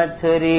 मछरी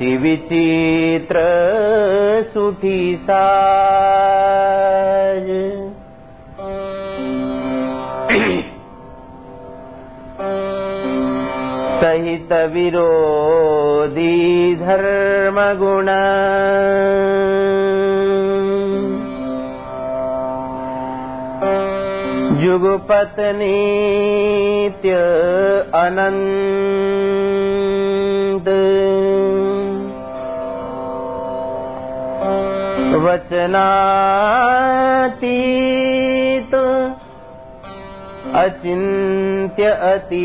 विचित्र सुखी साहितविरोदिधर्मगुण जुगुपत्नीत्य अनन् नाति अचिन्त्य अती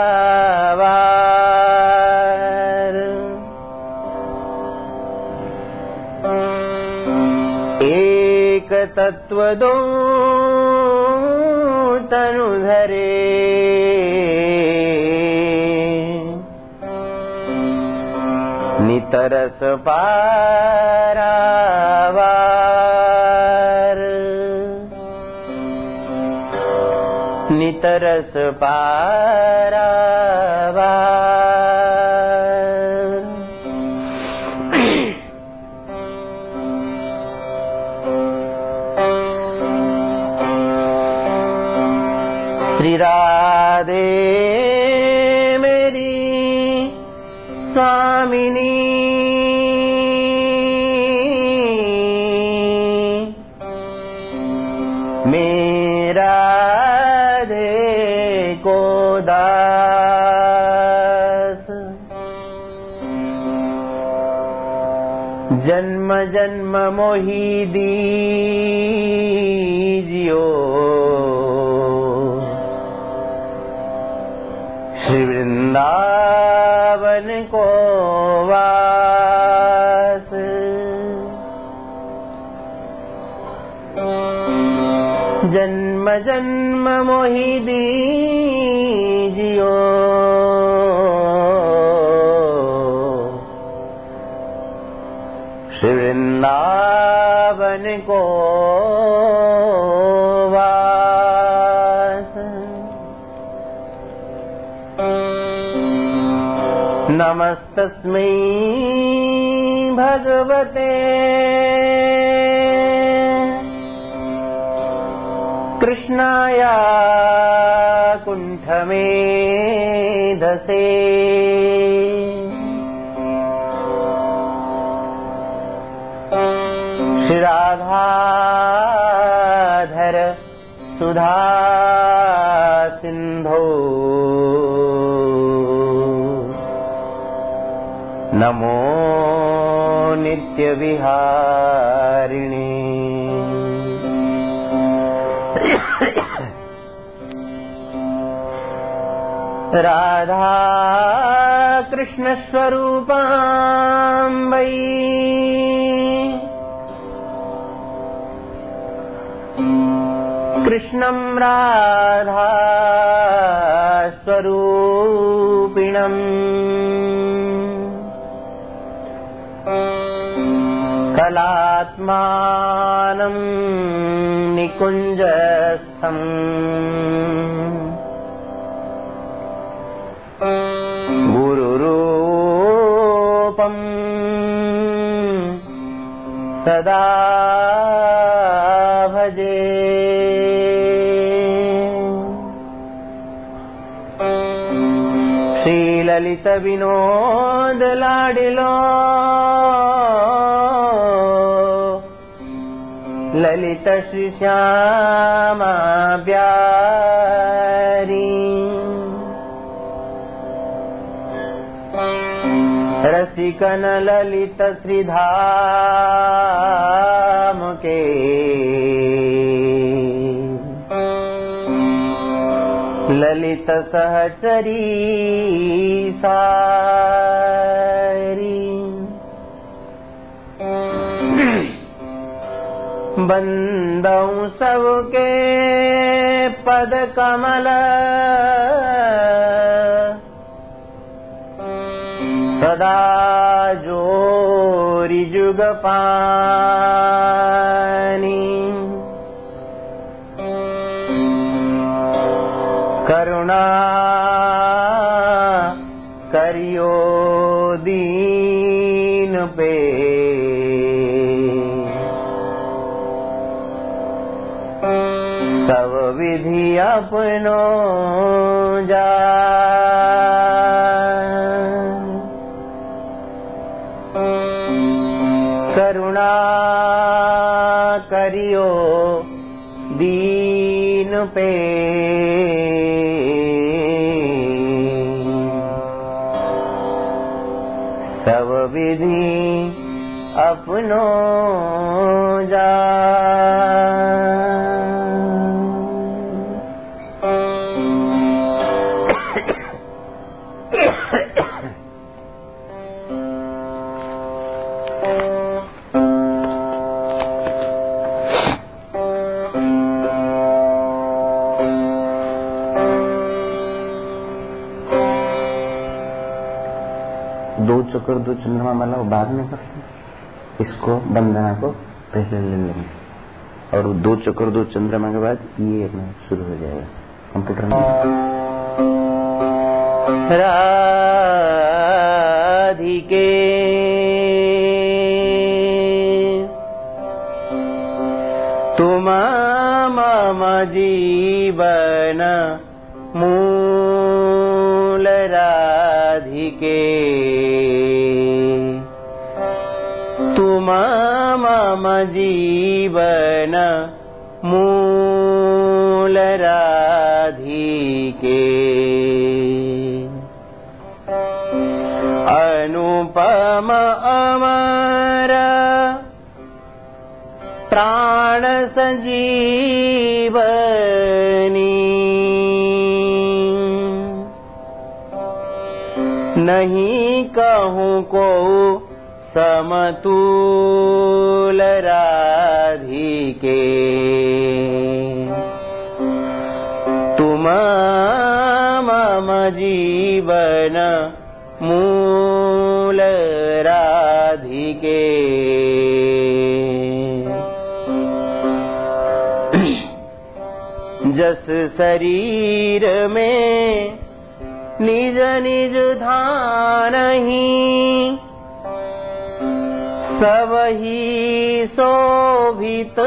स्वदो तनुधरे नितरस पारावार नितरस पारा जन्म जन्म मोही दीजियो श्री वृंदावन को वास। जन्म जन्म मोही दीजियो नमस्तस्मै भगवते। कृष्णाय कुण्ठमेधसे। श्रीराधाधर सुधा सिन्धो नमो नित्यविहारिणि। राधा कृष्णस्वरूपाम्बै कृष्णं राधा स्वरूपिणम् कलात्मानं निकुञ्जस्थम् गुरुरूपम् सदा भजे श्रीललितविनोदलाडिलो ब्यारी रसिकन ललित श्रीधाम के ललित सहचरी सारी बन्दौ सबके पद कमल सदा जोरि जुग पानी करुणा करियो दीन पे विधि अपनो जा। करुणा करियो दीन पे। सब विधि अपनो जा दो चंद्रमा वाला वो बाद में करते इसको, वंदना को पहले ले लेंगे और दो चक्र, दो चंद्रमा के बाद ये शुरू हो जाएगा। कंप्यूटर में। राधिके। तुम मम जीवन मूल राधिके तुम जीवन मूल राधिके अनुपम अमर प्राण संजीवनी नहीं कहूँ को समतूल राधिके। तुम मम जीवन मूल राधिके। जस शरीर में निज निज धानही। सब ही शोभित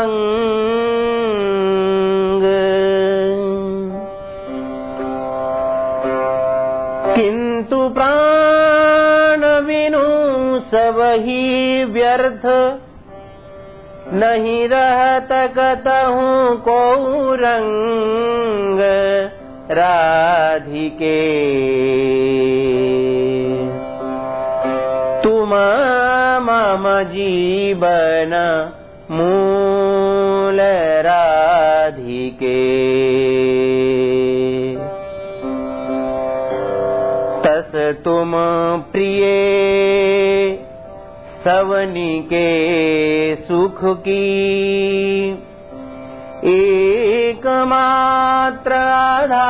अंग। किंतु प्राण बिनु सब ही व्यर्थ। नहीं रहत कतहूँ को रंग राधिके। तुम मम जीवन मूल राधिके। तस तुम प्रिय सवनी के सुख की एकमात्र आधार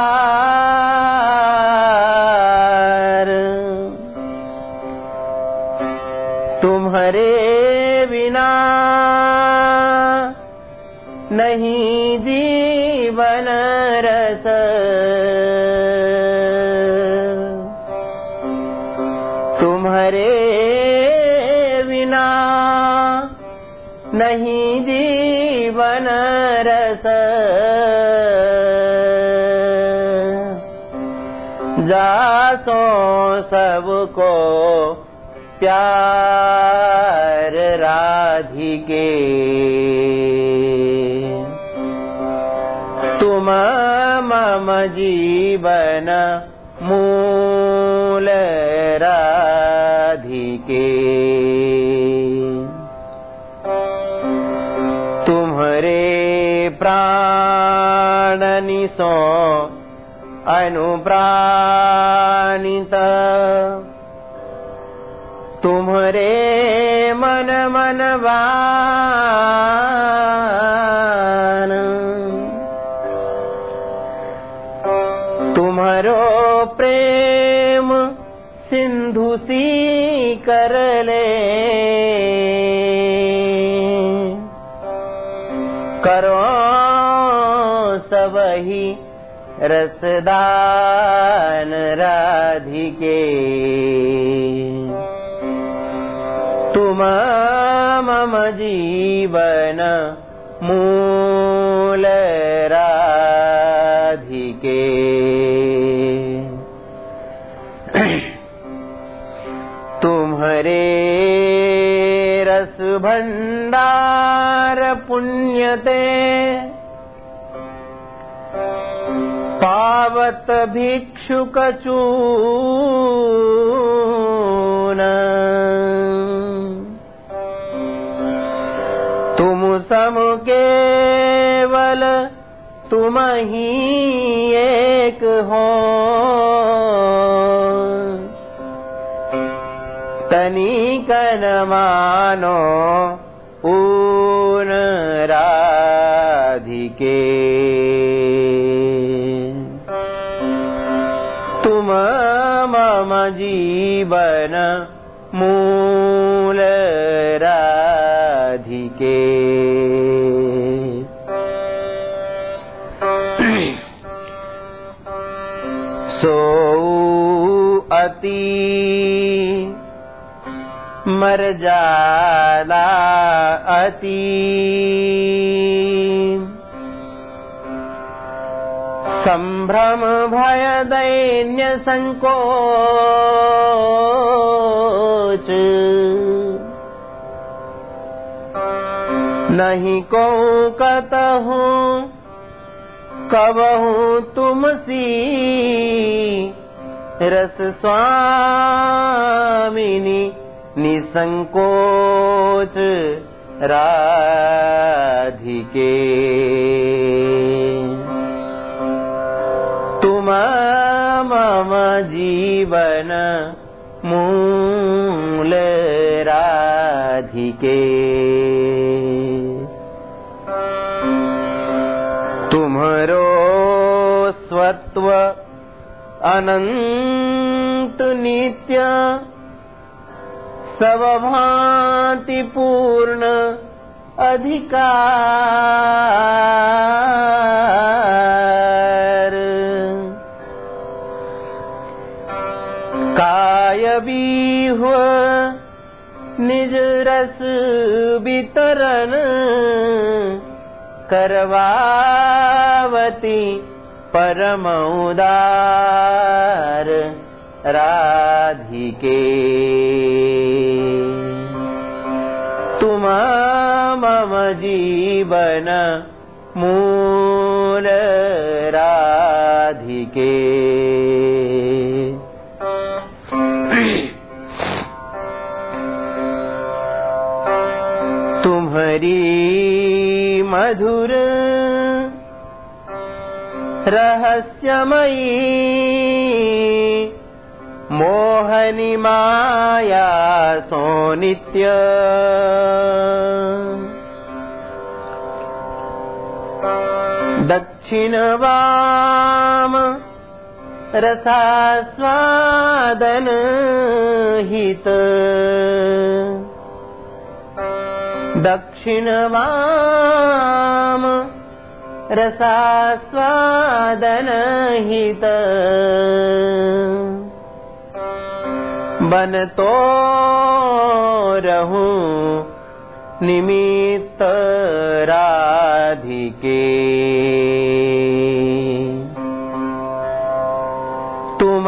तुम्हारे सबको प्यार राधिके। तुम मम जीवन मूल राधिके। तुम्हारे प्राणनिसो अनुप्राणित तुम्हारे मन मन बान तुम्हारो प्रेम सिंधु सी रसदान राधिके। तुम मम जीवन मूल राधिके। तुम्हारे रस भंडार पुण्यते पावत भिक्षुक चून तुम सम केवल तुम ही एक हो। तनिकन मानो ऊन राधिके जीवन मूल राधिके सो अति मर्जादा अति। सम्भ्रम भय दैन्य संकोच नहीं को कतहु कबहु तुमसी रस स्वामिनी निसंकोच राधिके मम जीवन मूल राधिके। तुम्हरो स्वत्व अनंत नित्य सब भांति पूर्ण अधिकार निज रस वितरण करवावती परम उदार राधिके। तुम मम जीवन मूल राधिके तुम्हारी मधुर। रहस्यमयी मोहनि माया सो नित्य दक्षिण वाम रसास्वादन हित दक्षिण वाम रसास्वादन हित बन तो रहूं निमित्त राधिके। तुम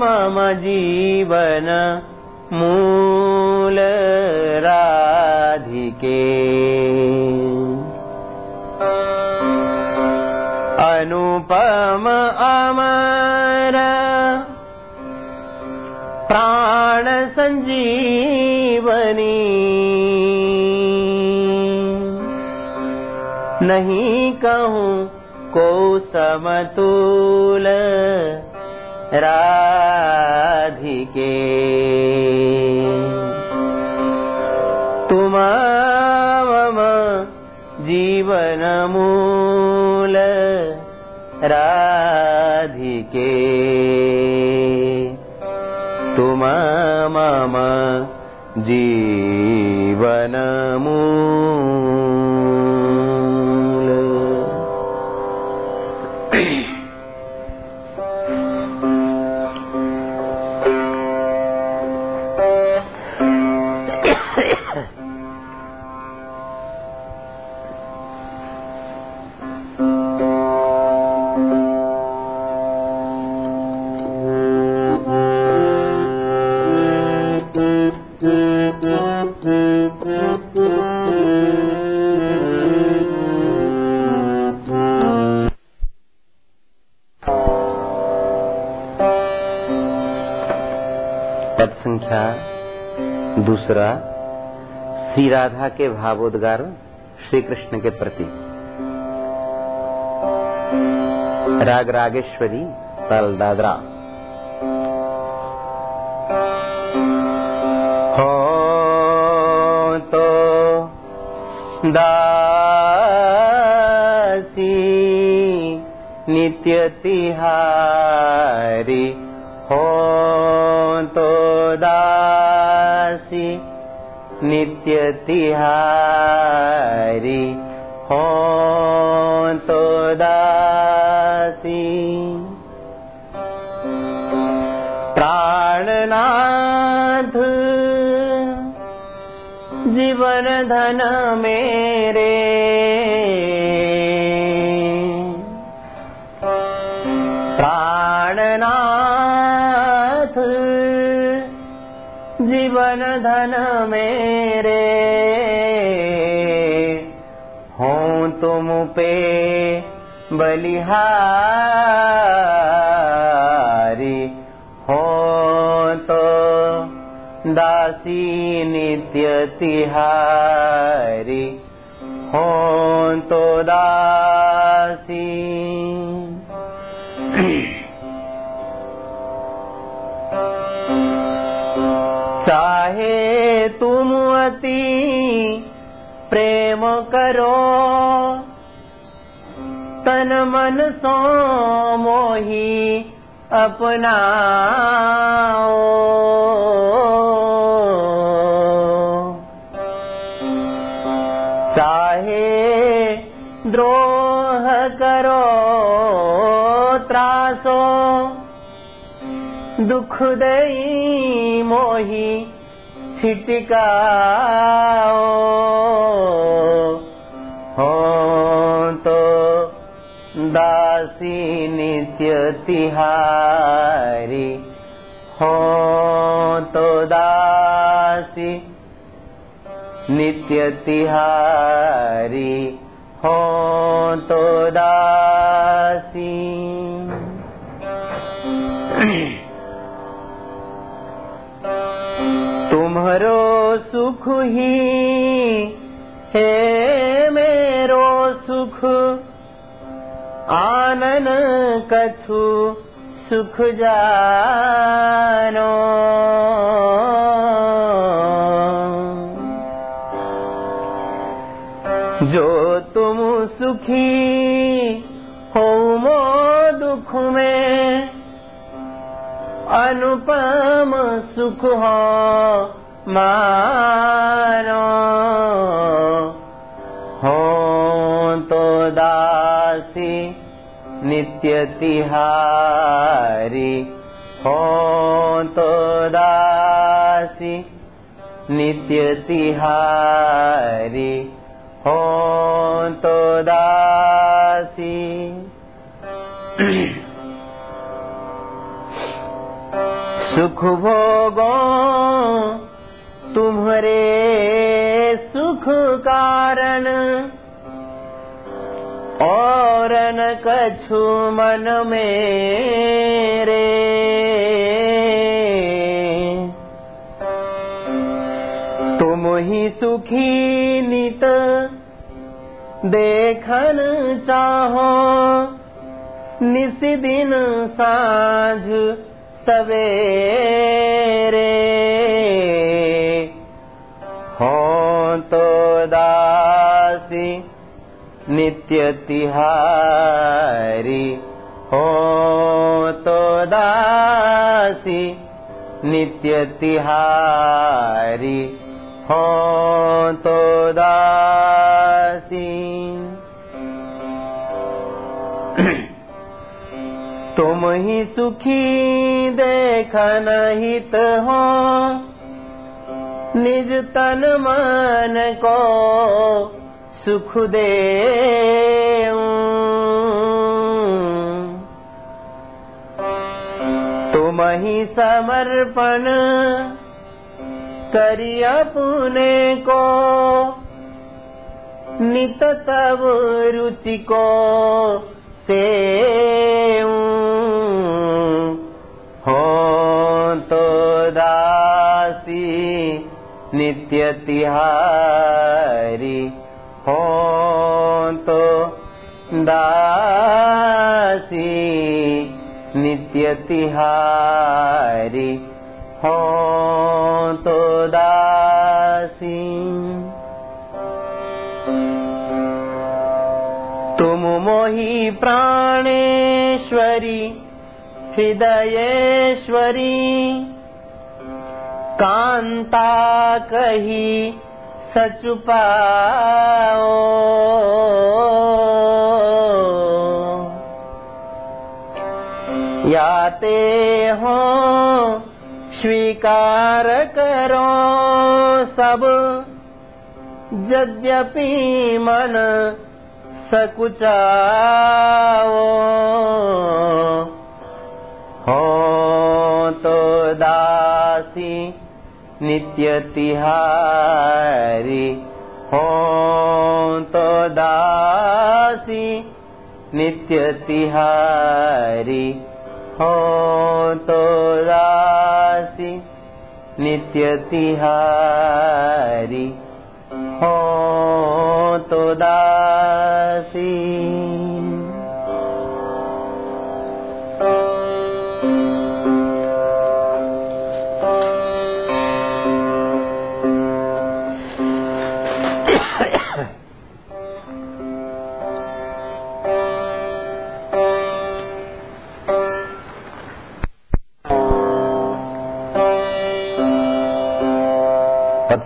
मम जीवन मूल राधिके अनुपम अमर प्राण संजीवनी। नहीं कहूँ को समतुल राधिके जीवन मूल राधिके। तुम मम जीवन संख्या, दूसरा, श्री राधा के भावोद्गार श्री कृष्ण के प्रति। राग रागेश्वरी ताल दादरा। हो तो दासी नित्य तिहारी, हो तो नित्य तिहारी हो तो दासी। प्राणनाथ जीवन धन मेरे जीवन धन मेरे हो तुम पे बलिहारी। हो तो दासी नित्य तिहारी हो तो दासी चाहे तुम अति प्रेम करो। तन मन सो मोही अपनाओ। चाहे द्रोह करो त्रासो दुख दई मोही छिटकाओ हो तो दासी नित्य तिहारी। हो तो दासी नित्य तिहारी। हो तो दासी। सुख ही है मेरो सुख। आनन कछु सुख जानो। जो तुम सुखी हो मो दुख में अनुपम सुख हो। मानो हो तो दासी नित्य तिहारी हो तो दासी नित्य तिहारी हो तो दासी। सुख भोगो तुम्हारे सुख कारण और न कछु मन मेरे। तुम ही सुखी नित देखन चाहो, निस दिन साँझ सवेरे। नित्य तिहारी हो तो दासी नित्य तिहारी हो तो दासी। तुम ही सुखी देखन हित हो, निज तन मन को सुख दे तुम ही समर्पण करी अपने को, नित तब रुचि को से हो तो दासी नित्य तिहारी हो दासी नित्य तिहारी हो दासी। तुम मोहि प्राणेश्वरी हृदयेश्वरी कान्ता कही सच पाओ। याते हो स्वीकार करो सब। यद्यपि मन सकुचाओ। हो नित्य तिहारी हो तो दासी नित्य तिहारी हो तो दासी नित्य तिहारी हो तो दासी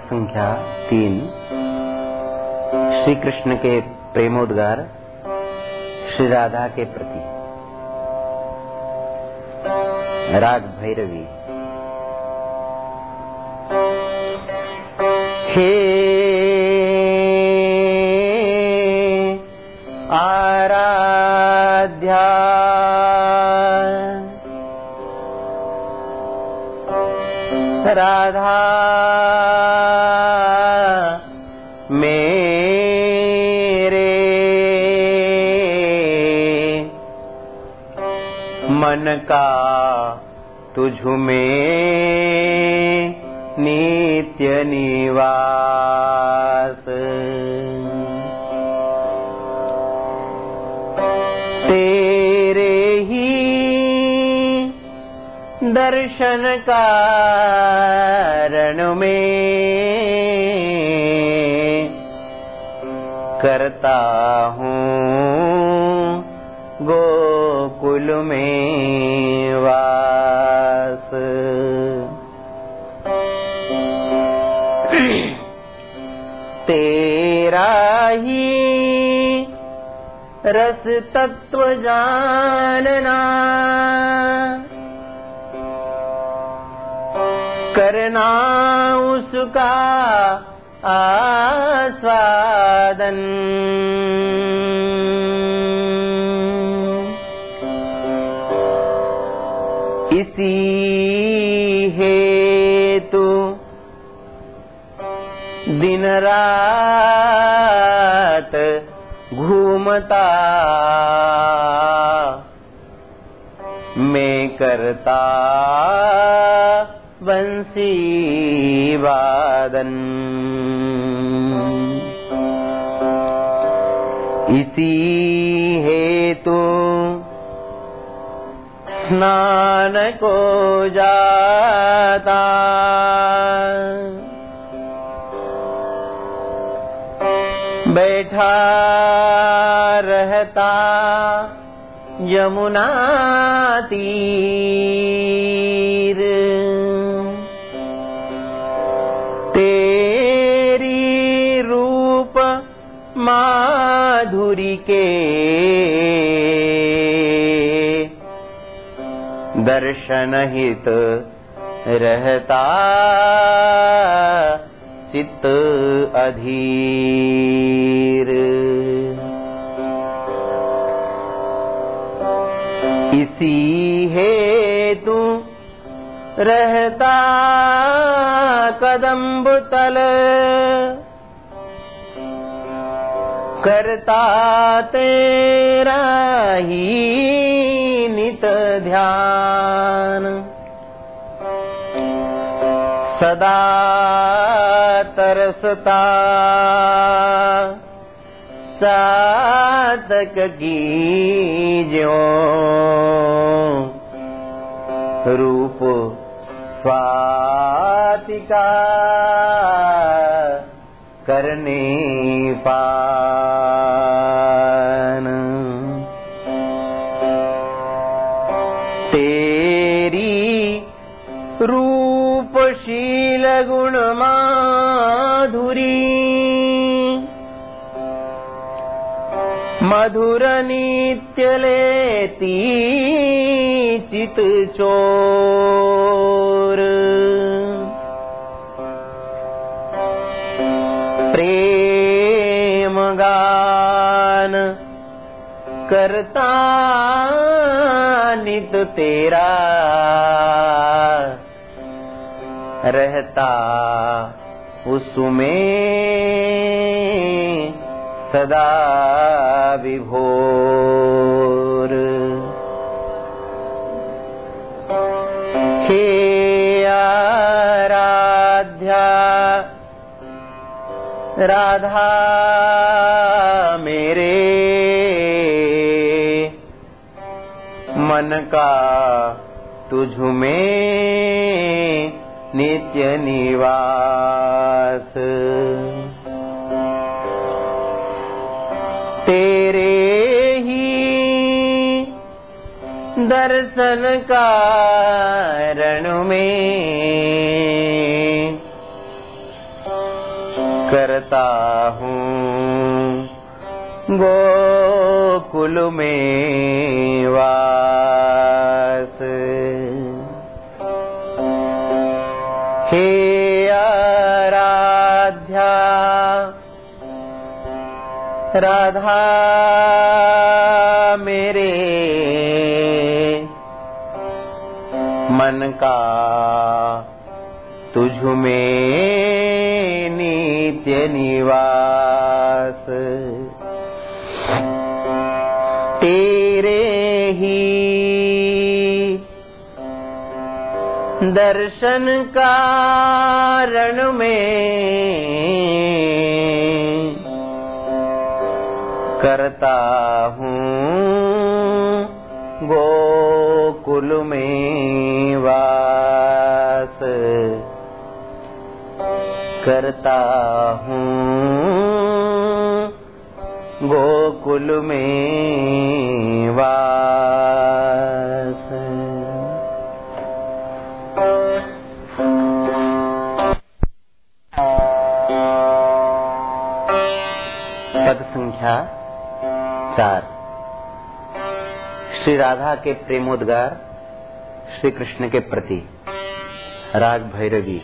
संख्या तीन। श्री कृष्ण के प्रेमोद्गार श्री राधा के प्रति। राग भैरवी हे तुझ में नित्य निवास। तेरे ही दर्शन कारण में करता हूँ गोकुल में वास तेरा ही रस तत्व जानना। करना उसका आस्वादन। हेतु दिन रात घूमता। मैं करता बंसी वादन इसी हेतु स्नान को जाता। बैठा रहता यमुना तीर। तेरी रूप माधुरी के दर्शन हित रहता चित्त अधीर। इसी हेतु रहता कदम्ब तल। करता तेरा ही ध्यान सदा तरसता। सातक की ज्यो रूप स्वातिका करने पान मधुर नित्य लेती चित चोर। करता मीत तेरा रहता उसमें सदा विभोर। हे आराध्या राधा मेरे मन का तुझ में नित्य निवास। तेरे ही दर्शन कारण में करता हूँ गोकुल में वास राधा मेरे। मन का तुझ में नित्य निवास। तेरे ही दर्शन कारण में करता हूँ गोकुल में वास। करता हूँ गोकुल में वास। पद संख्या चार श्री राधा के प्रेमोद्गार श्री कृष्ण के प्रति राग भैरवी।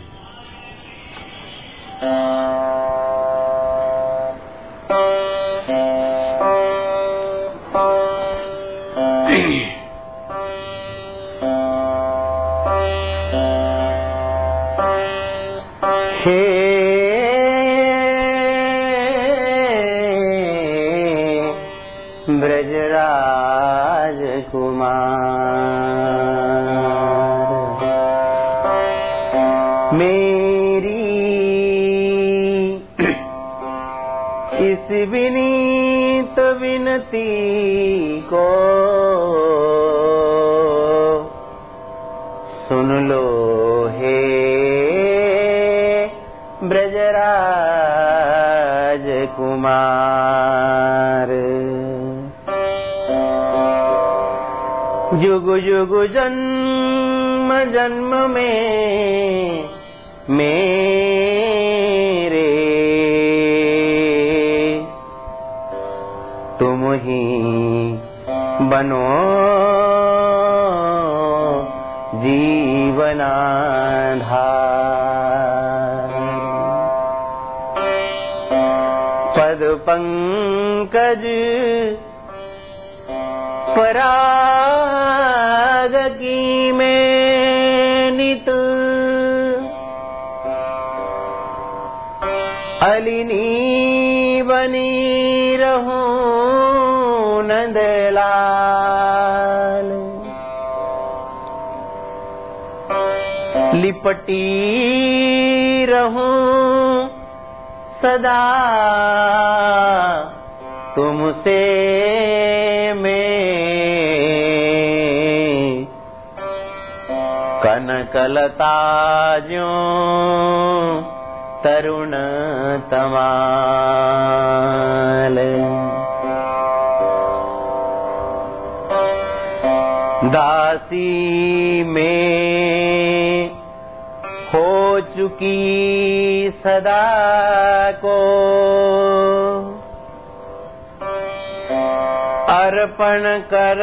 जुग जुग जन्म जन्म में मेरे। ही बनो जीवनाधार। पद पंकज पराग लिपटी रहूं सदा। तुमसे मैं कनकलता ज्यों तरुण तमाल। दासी में हो चुकी सदा को। अर्पण कर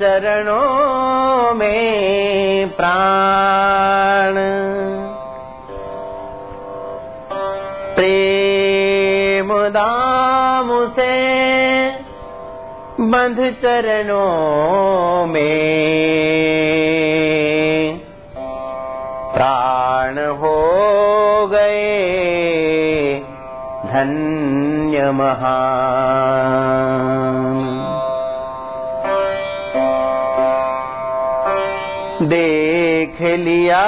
चरणों में प्राण। प्रेम दाम से बंध चरणों में प्राण धन्य महान देख लिया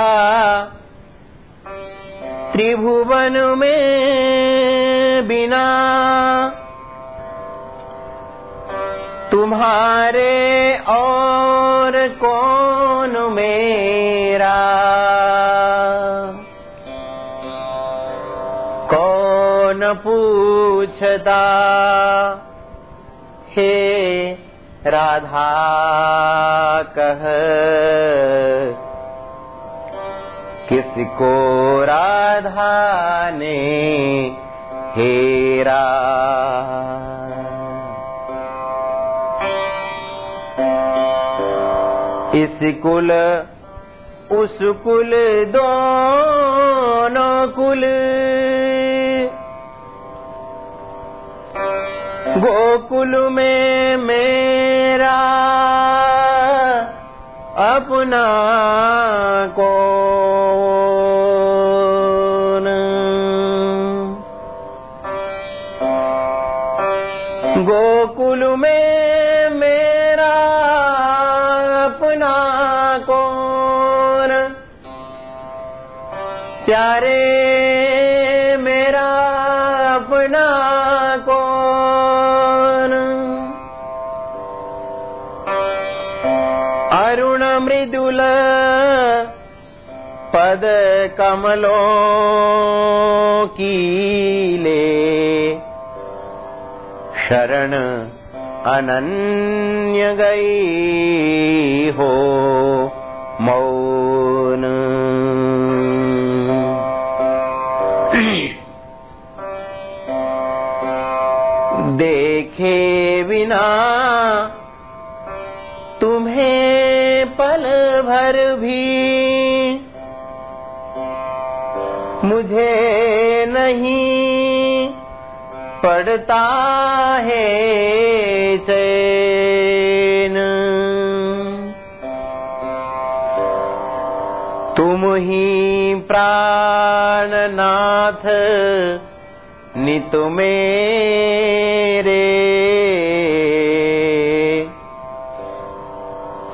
त्रिभुवन में बिना तुम्हारे और कौन मेरा पूछता हे राधा कह किसको राधा ने हेरा? इस कुल उस कुल दोनों कुल गोकुल में मेरा अपना कौन कमलों की ले शरण अनन्य गई हो मौन। देखे बिना तुम्हें पल भर भी मुझे नहीं पड़ता है चैन। तुम ही प्राणनाथ नित मेरे।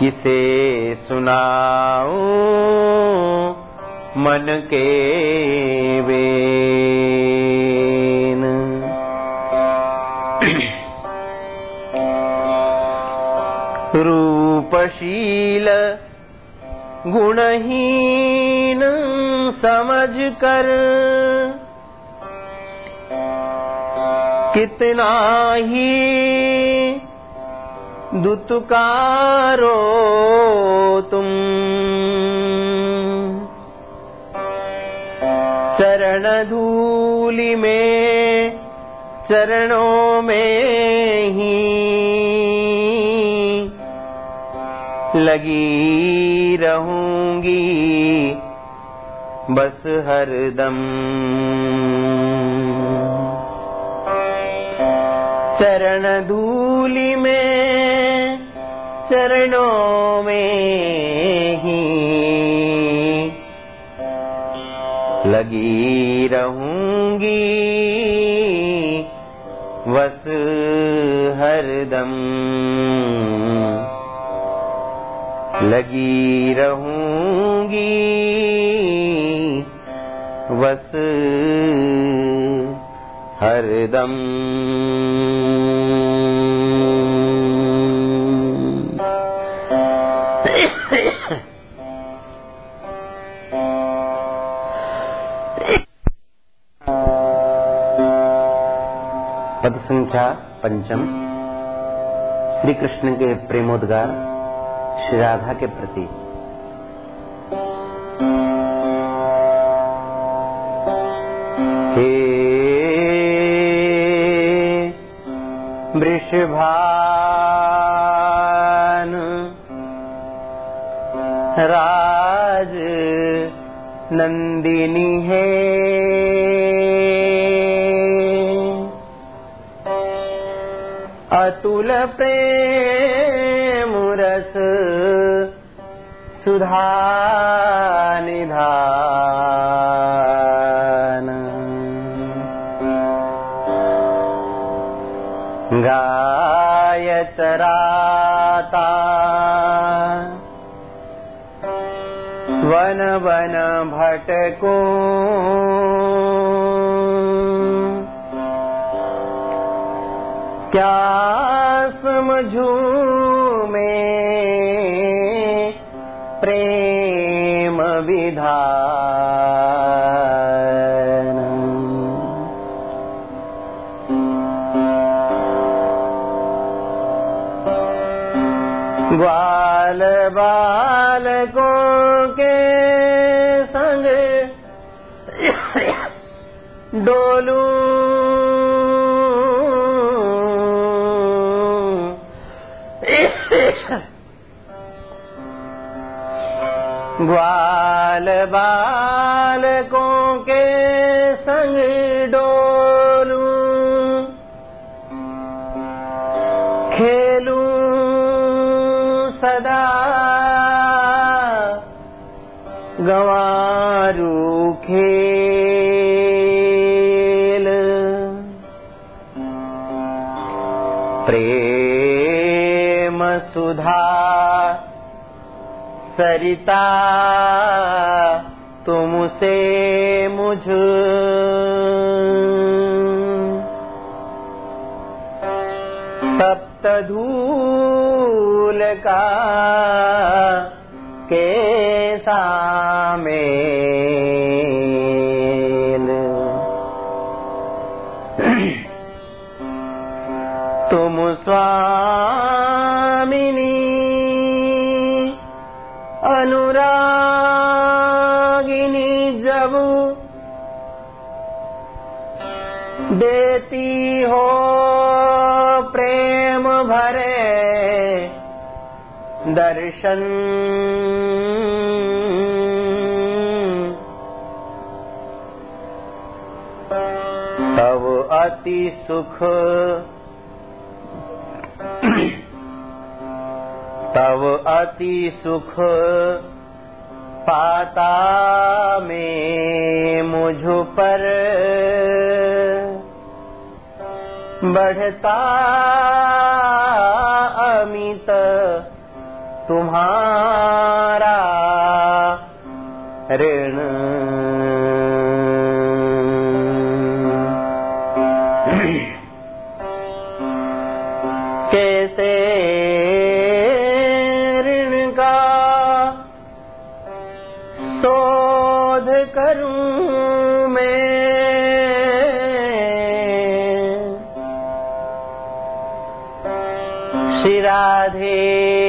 किसे सुनाऊं मन के बेन रूपशील गुणहीन समझ कर कितना ही दुत्कारो तुम धूलि में, चरणों में ही लगी रहूँगी बस हरदम चरण धूलि में, चरणों में ही लगी रहूँगी। बस हरदम लगी रहूँगी। बस हरदम संख्या पंचम। श्री कृष्ण के प्रेमोद्गार श्री राधा के प्रति। हे वृषभान राज नंदिनी सुधा निधान। गायत राता। वन वन भटको। क्या समझू में प्रेम विधान। ग्वाल बालकों के संग डोलू ग्वाल बालकों सरिता तुमसे मुझ। सप्त धूल का कैसा मेल। तुम स्वामिनी दर्शन। तब अति सुख। तब अति सुख। पाता में मुझ पर। बढ़ता अमित। तुम्हारा ऋण। कैसे ऋण का शोध करूँ मैं? श्री राधे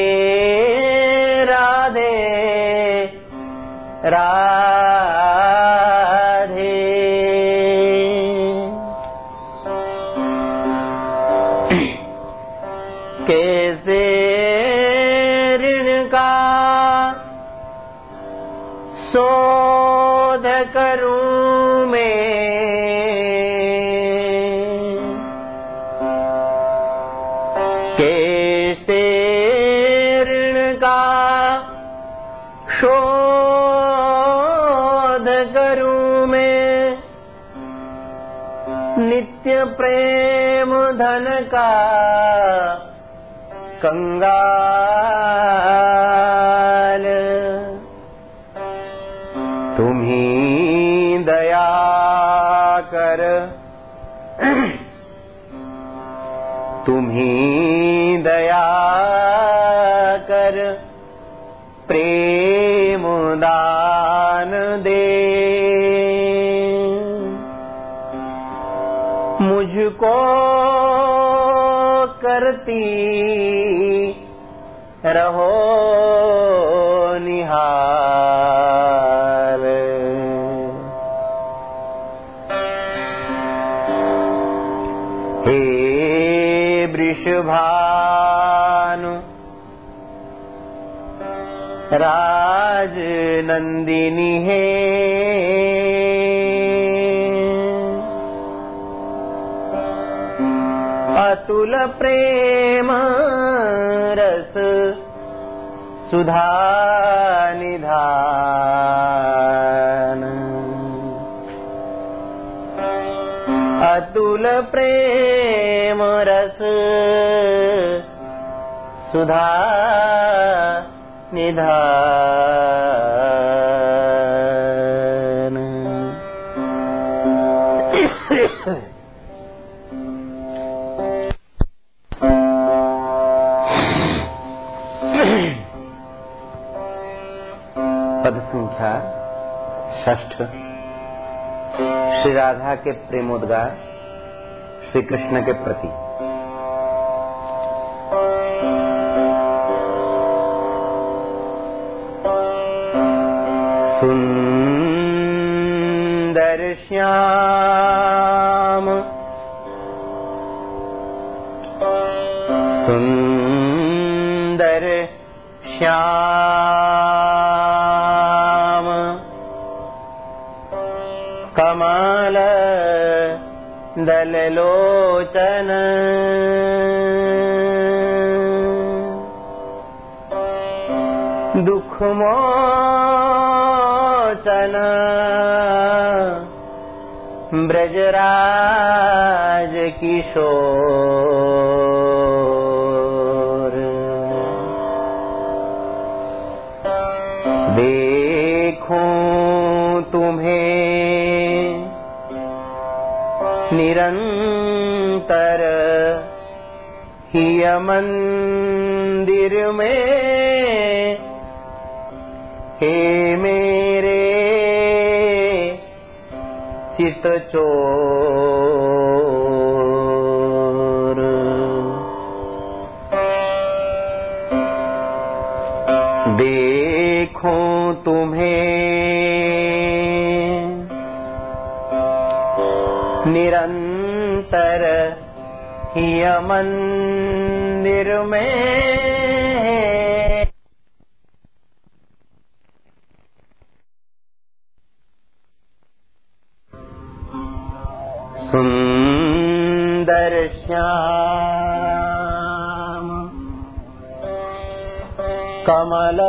शोध करूँ मैं। कैसे ऋण का शोध करूँ मैं? नित्य प्रेम धन का कंगाल करती। रहो निहाल। हे वृषभानु राज नंदिनी हे अतुल प्रेम रस सुधा प्रेम रस सुधा निधान संख्या ष्ठ श्री राधा के प्रेमोद्गार श्री कृष्ण के प्रति। सुंदर श्याम दललोचन दुःखमोचन ब्रजराज किशोर निरंतर हिय मंदिर में हे मेरे चित चोर निरंतर हिय मंदिर में सुंदर श्याम कमल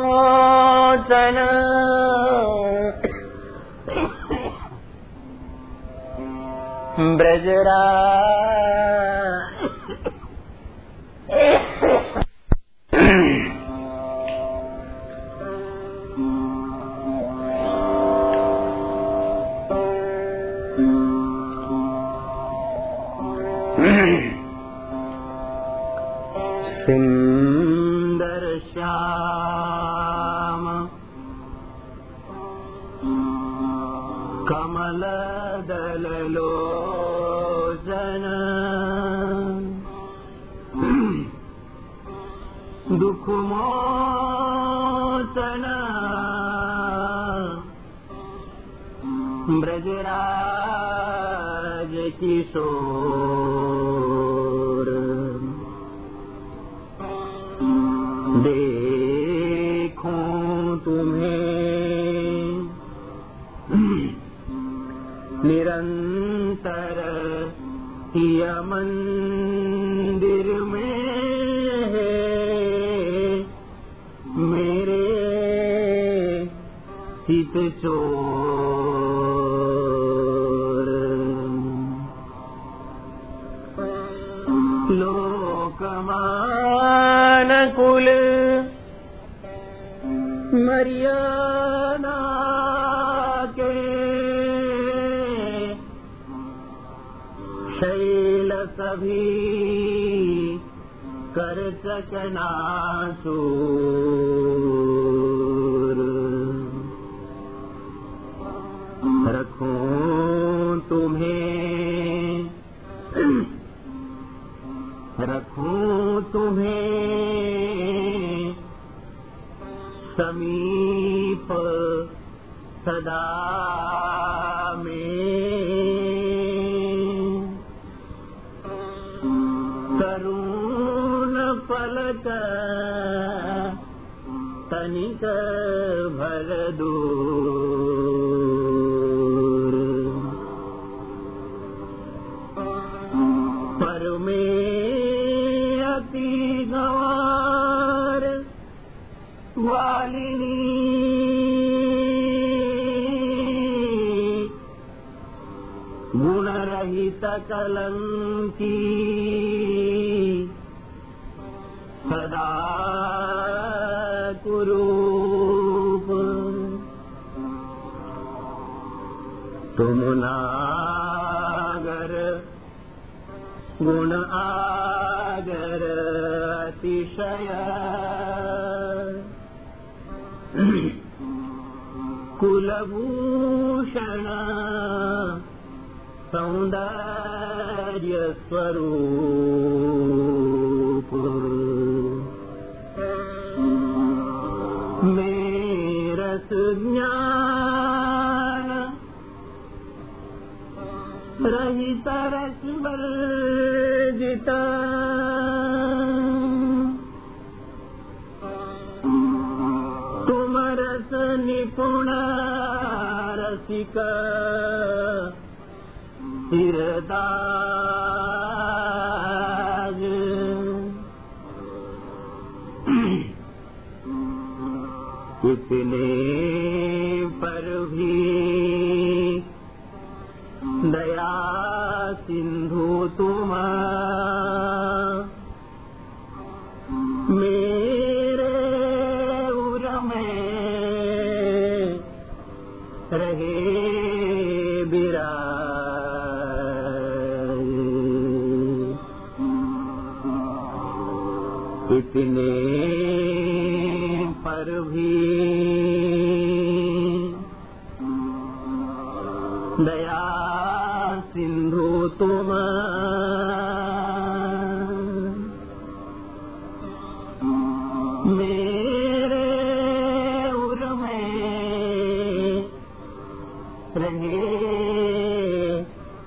كبراتنا برزرا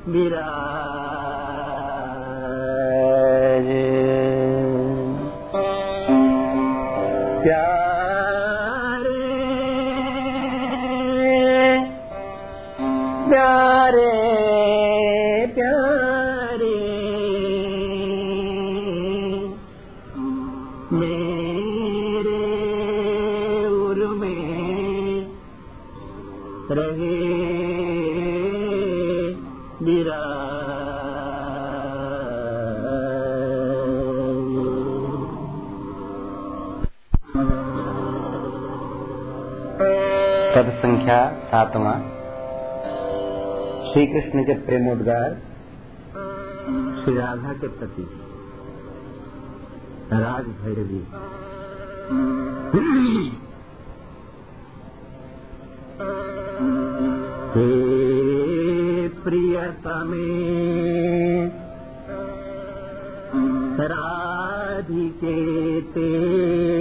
Mira, संख्या सातवां। श्री कृष्ण के प्रेमोद्गार श्री राधा के प्रति राज भैरवी हे प्रियतमे राधिके तेरी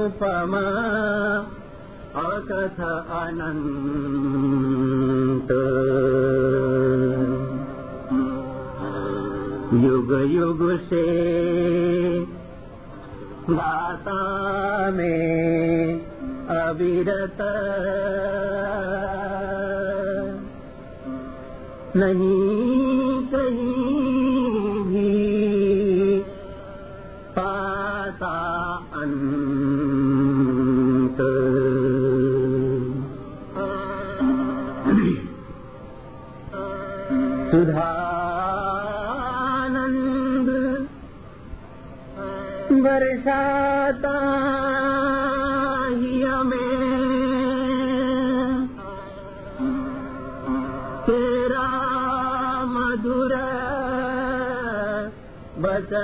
अनुपमा अकथ अनंत युग युग से गाता में अविरत। नहीं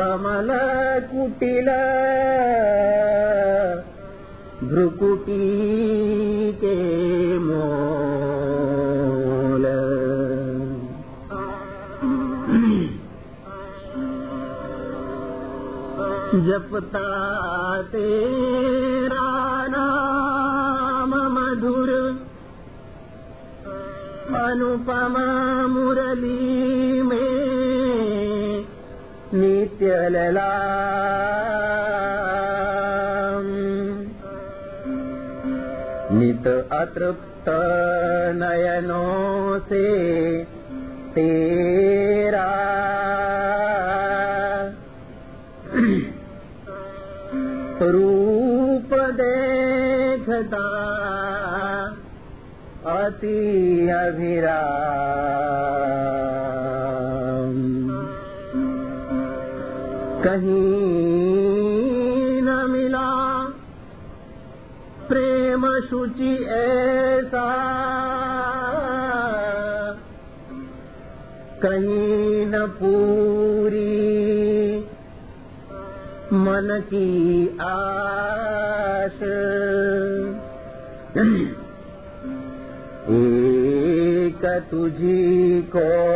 कमल कुटिल भ्रुकुटी के मोल जपता तेरा नाम मधुर अनुपमा मुरली लला नित अतृप्त नयनों से तेरा। रूप देखता अति अभिरा कहीं न मिला। प्रेम शुचि ऐसा। कहीं न पूरी मन की आस। एक तुझी को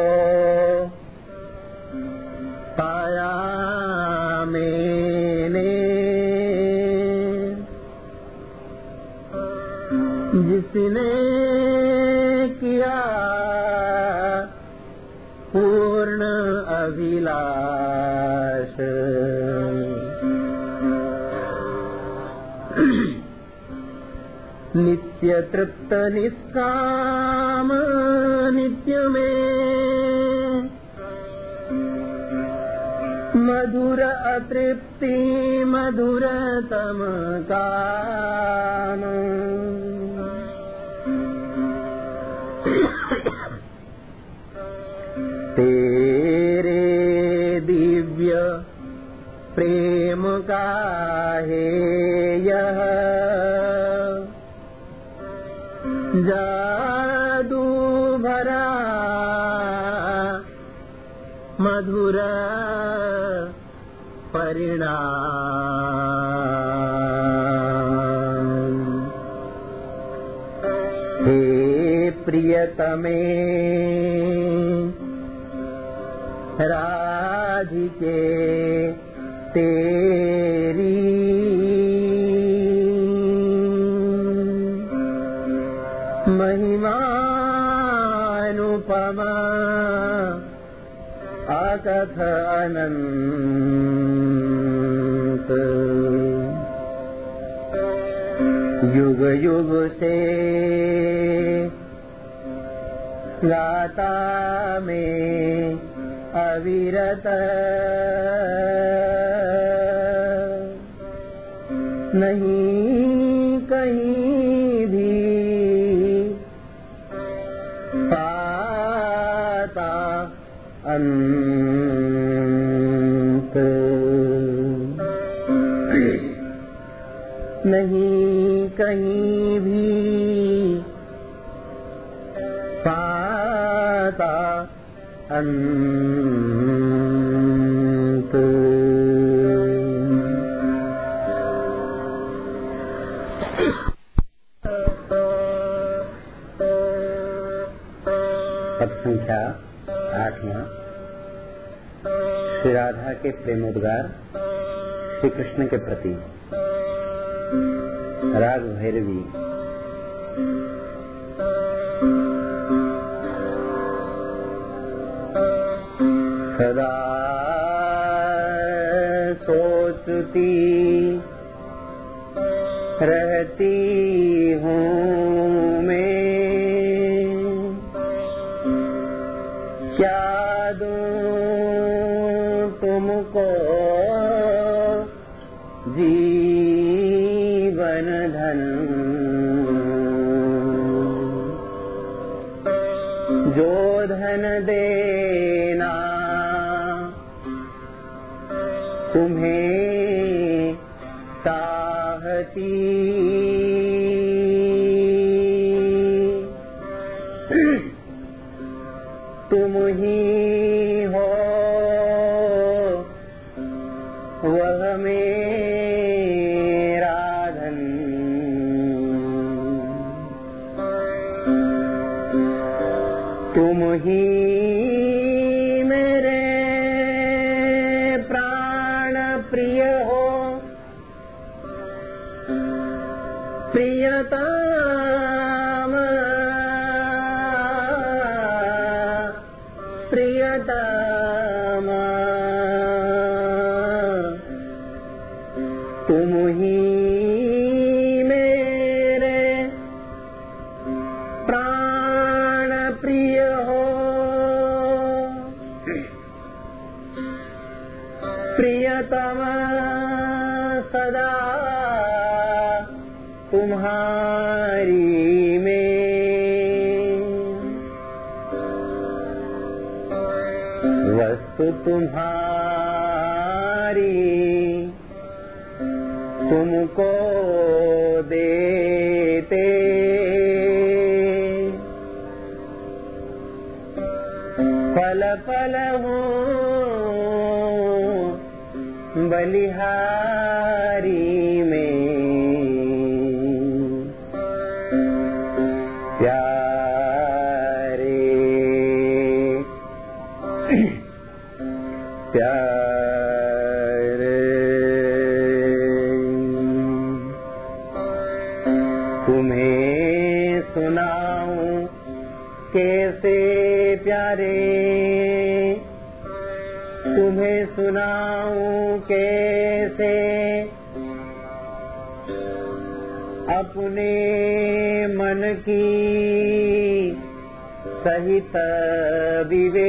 अभिलाष नित्य तृप्त निष्काम नित्य में मधुर अतृप्ति मधुरतम काम प्रेम का है यह। जादू भरा मधुर परिणाम। हे प्रियतमे राधिके महिमानुपमा अकथ अनंत युग युग से गाता में अविरत पाता अंत। नहीं कहीं भी। पाता अंत राधा के प्रेमोद्गार श्री कृष्ण के प्रति। राग भैरवी। सदा सोचती रहती हूँ। देना। तुम्हें साहती तुम ही तुम्हारी तुमको देते। पल पल हो बलिहारी सुनाऊं कैसे अपने मन की सहित विवेक।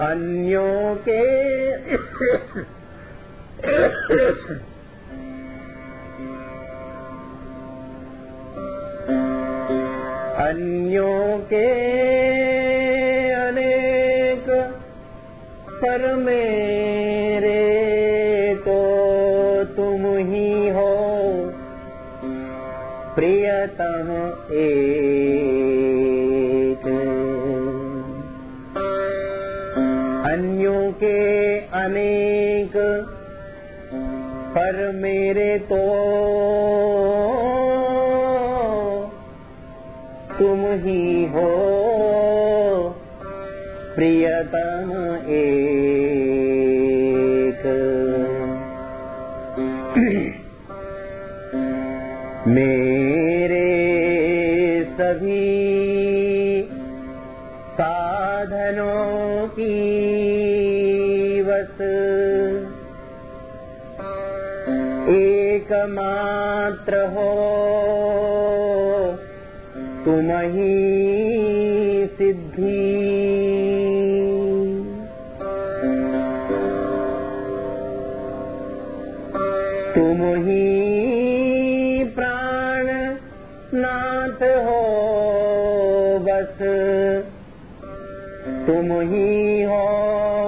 अन्यों के के अनेक पर मेरे तो तुम ही हो। प्रियतम एक। अन्यों के अनेक पर मेरे तो ही हो प्रियतम एक। मेरे सभी साधनों की बस एकमात्र हो तुम ही सिद्धि। तुम ही प्राण नाथ हो बस। ही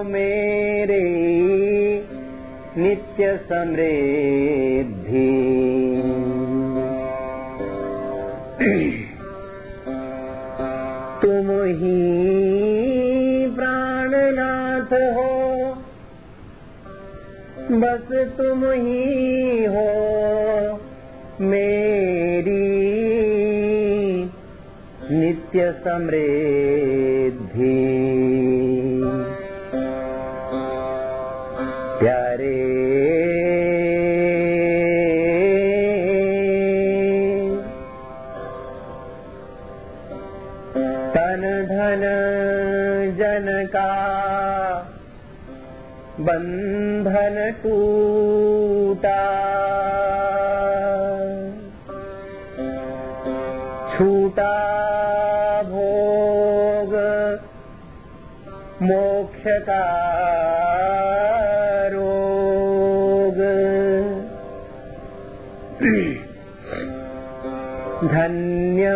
मेरे नित्य समृद्धि तुम ही हो मेरी नित्य समृद्धि। बंधन टूटा छूटा भोग मोक्ष का रोग धन्य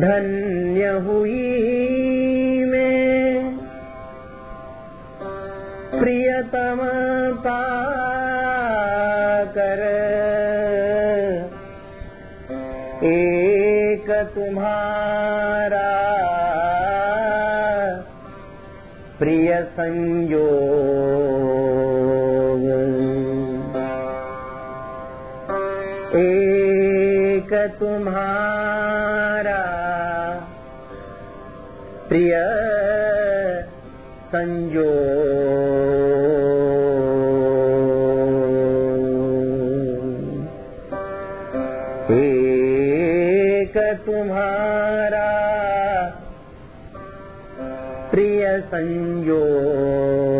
धन्य हुई मैं प्रियतम पाकर एक तुम्हारा प्रिय संयोग एक तुम्हारा संयोग एक तुम्हारा प्रिय संयोग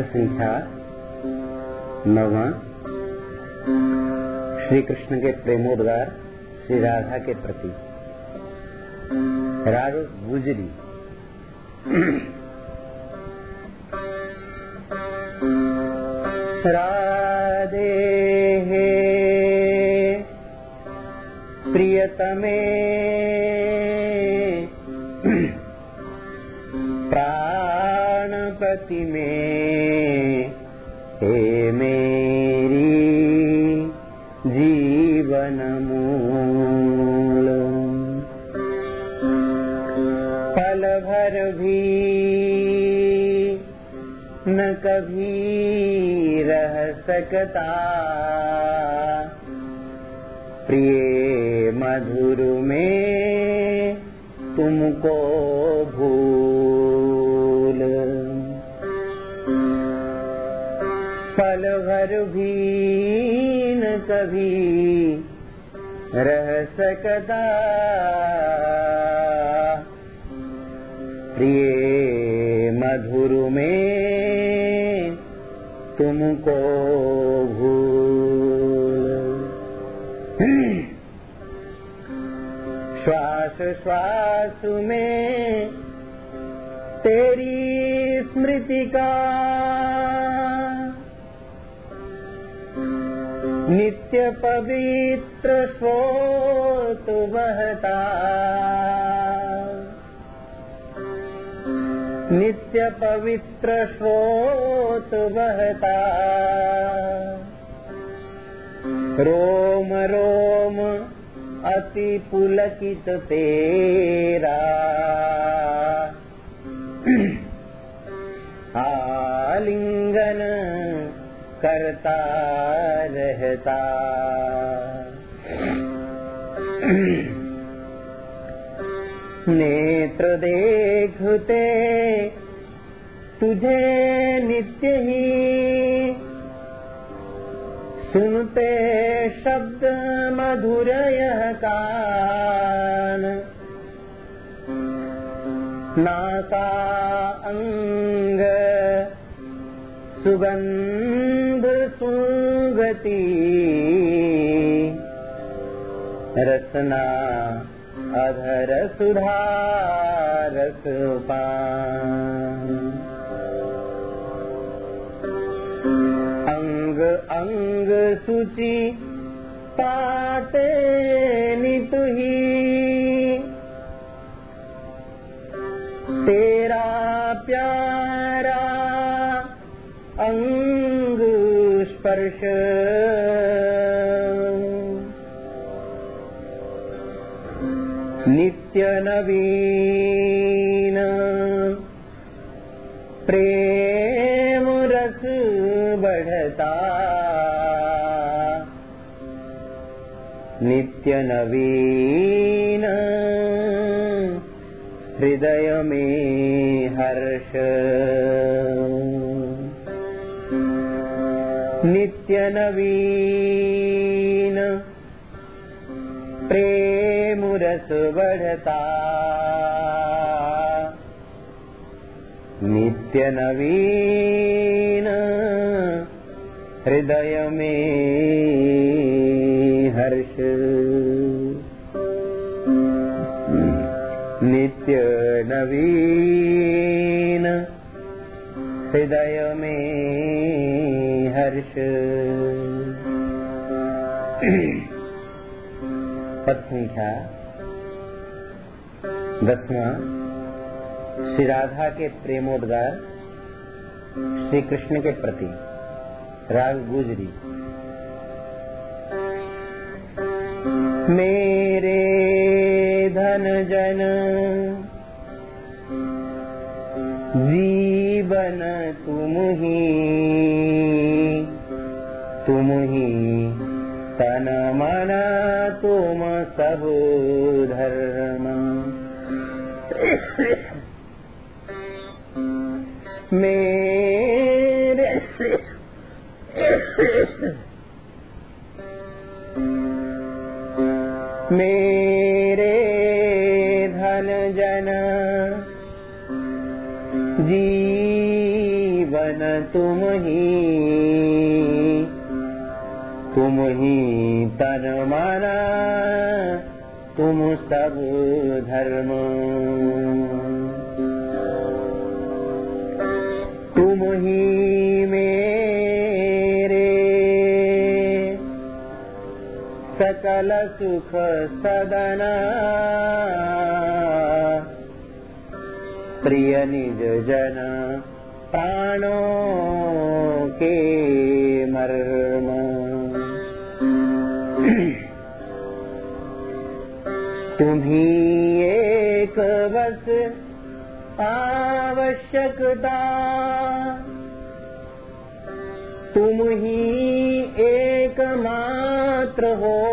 पद संख्या नौवा श्री कृष्ण के प्रेमोद्गार श्री राधा के प्रति। राग गुजरी। राधे प्रियतमे सकता प्रिय मधुर में तुमको भूल। पल भर भी न कभी रह सकता। प्रिय मधुर में तुमको श्वास श्वास में। तेरी स्मृति का नित्य पवित्र स्रोत बहता नित्य पवित्र स्रोत बहता रोम रोम अति पुलकित तेरा। आलिंगन करता रहता। नेत्र देखते तुझे नित्य ही सुनते शब्द मधुर यह कान नासा अंग सुगंध सुगति। रसना अधर सुधा रस अंग अंग सूची पाते नितुही। तेरा प्यारा अंग स्पर्श नित्य नवीन नित्य नवीन। हृदय में हर्ष। नित्य नवीन। प्रेम रस बढ़ता। नित्य नवीन। हृदय में हर्ष नित्य नवीन हृदय में हर्ष। पद संख्या दसवा, श्री राधा के प्रेमोद्गार, श्री कृष्ण के प्रति राग गुजरी। मेरे धन जन जीवन तुम ही तुम ही तन मन तुम सब धर्म। मेरे तुम ही तुम ही तन माना तुम सब धर्म। तुम ही मेरे सकल सुख सदना। प्रिय निज जन प्राणों के मर्म। तुम्ही एक बस आवश्यकता। तुम ही एकमात्र हो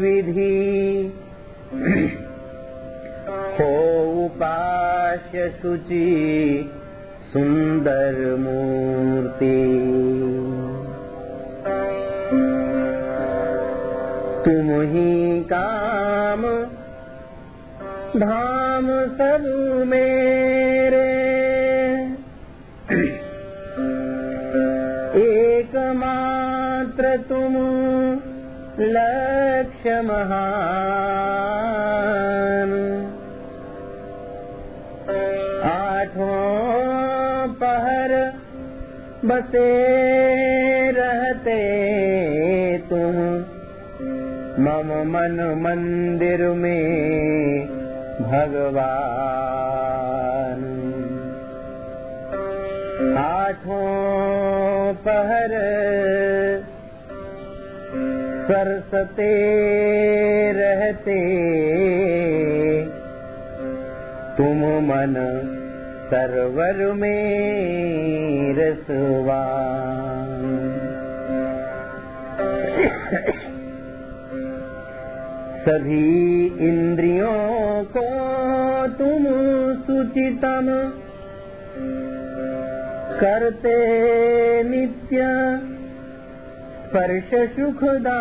विधि। हो उपास्य शुचि सुंदर मूर्ति। तुम ही काम धाम सब मेरे लक्ष्य महान आठों पहर बसे रहते तुम। मम मन मंदिर में भगवान। आठों पहर सरसते रहते। तुम मन सरवर में रसवान सभी इंद्रियों को तुम सुचितम करते नित्य। स्पर्श सुखदान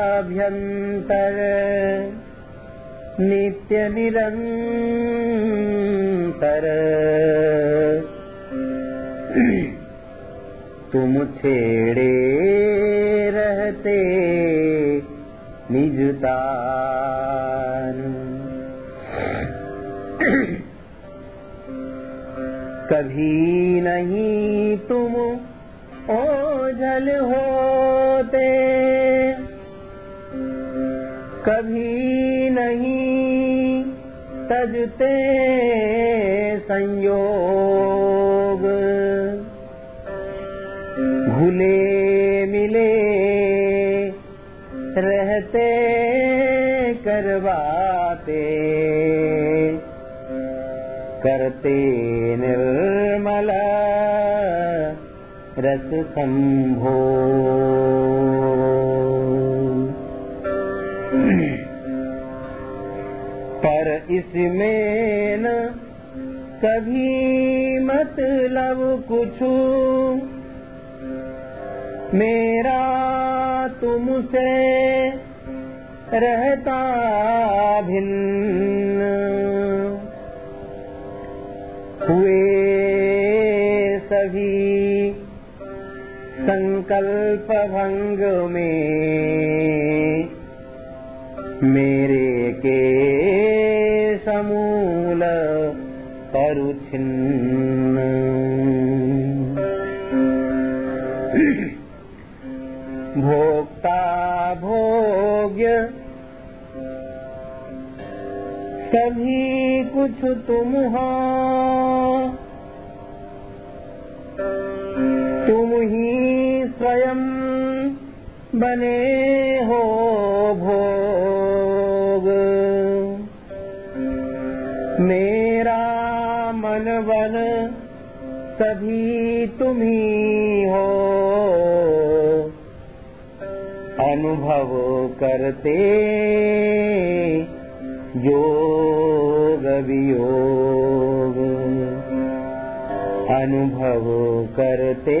बाह्याभ्यंतर नित्य निरंतर तुम छेड़े रहते निजतान कभी नहीं तुम ओझल होते। कभी नहीं तजते संयोग। भूले मिले रहते करवाते करते निर्मल रस संभो। पर इसमें न कभी मतलब कुछ। मेरा तुमसे रहता भिन्न। संकल्प भंग में मेरे के समूल परुछिन्न भोक्ता भोग्य सभी कुछ तुम हो। बने हो भोग। मेरा मन बन सभी तुम ही। अनुभव करते योग वियोग। अनुभव करते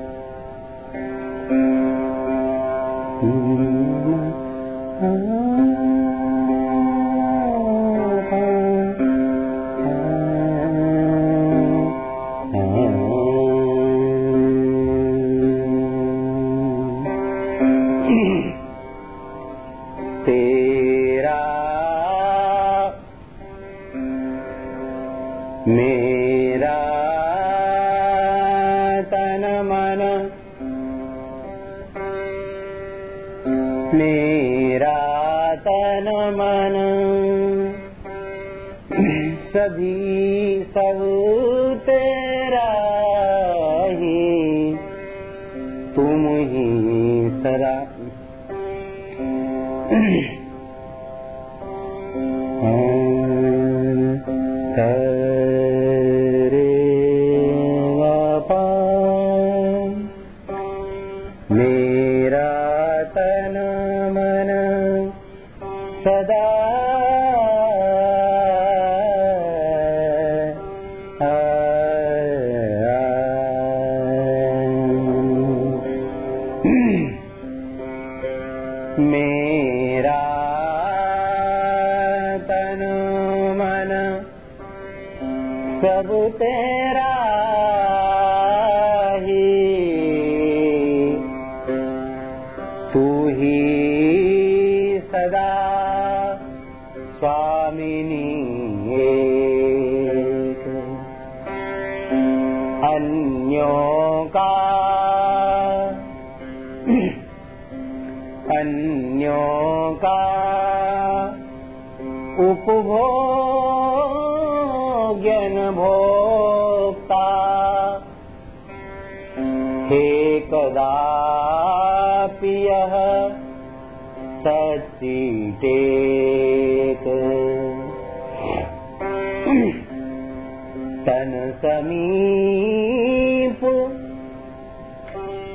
तन समीप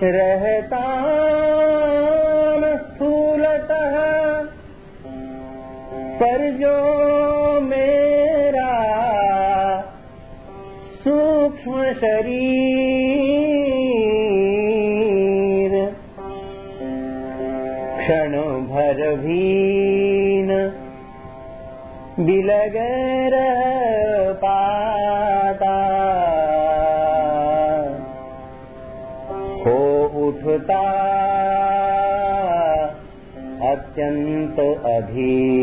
रहता न स्थूलतः पर जो मेरा सूक्ष्म शरीर क्षण भर भी रह पाता हो उठता अत्यंत अधीर।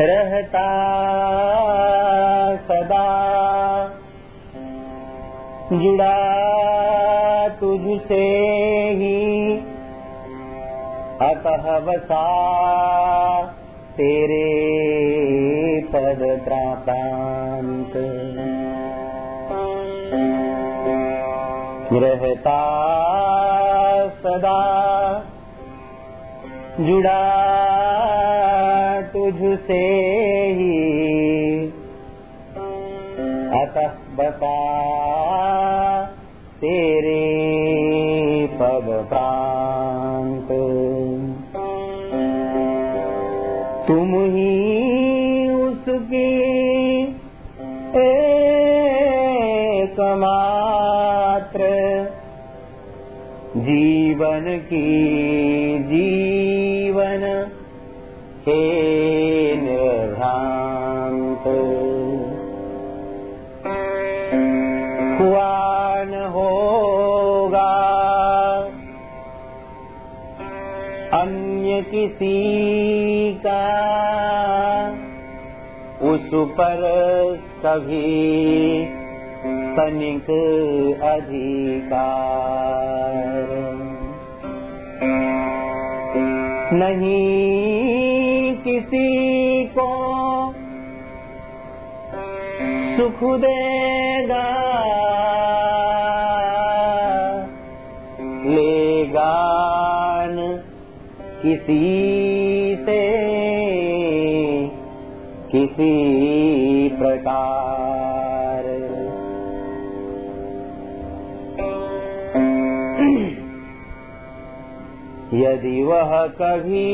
रहता सदा। जुड़ा ही अतः वसा तेरे पद प्रांत रहता सदा जुड़ा तुझसे ही। अतः बसा की जीवन। हे निर्भ्रांत हुआ न होगा। अन्य किसी का उस पर कभी तनिक अधिकार नहीं किसी को सुख देगा। लेगा किसी से किसी प्रकार यदि वह कभी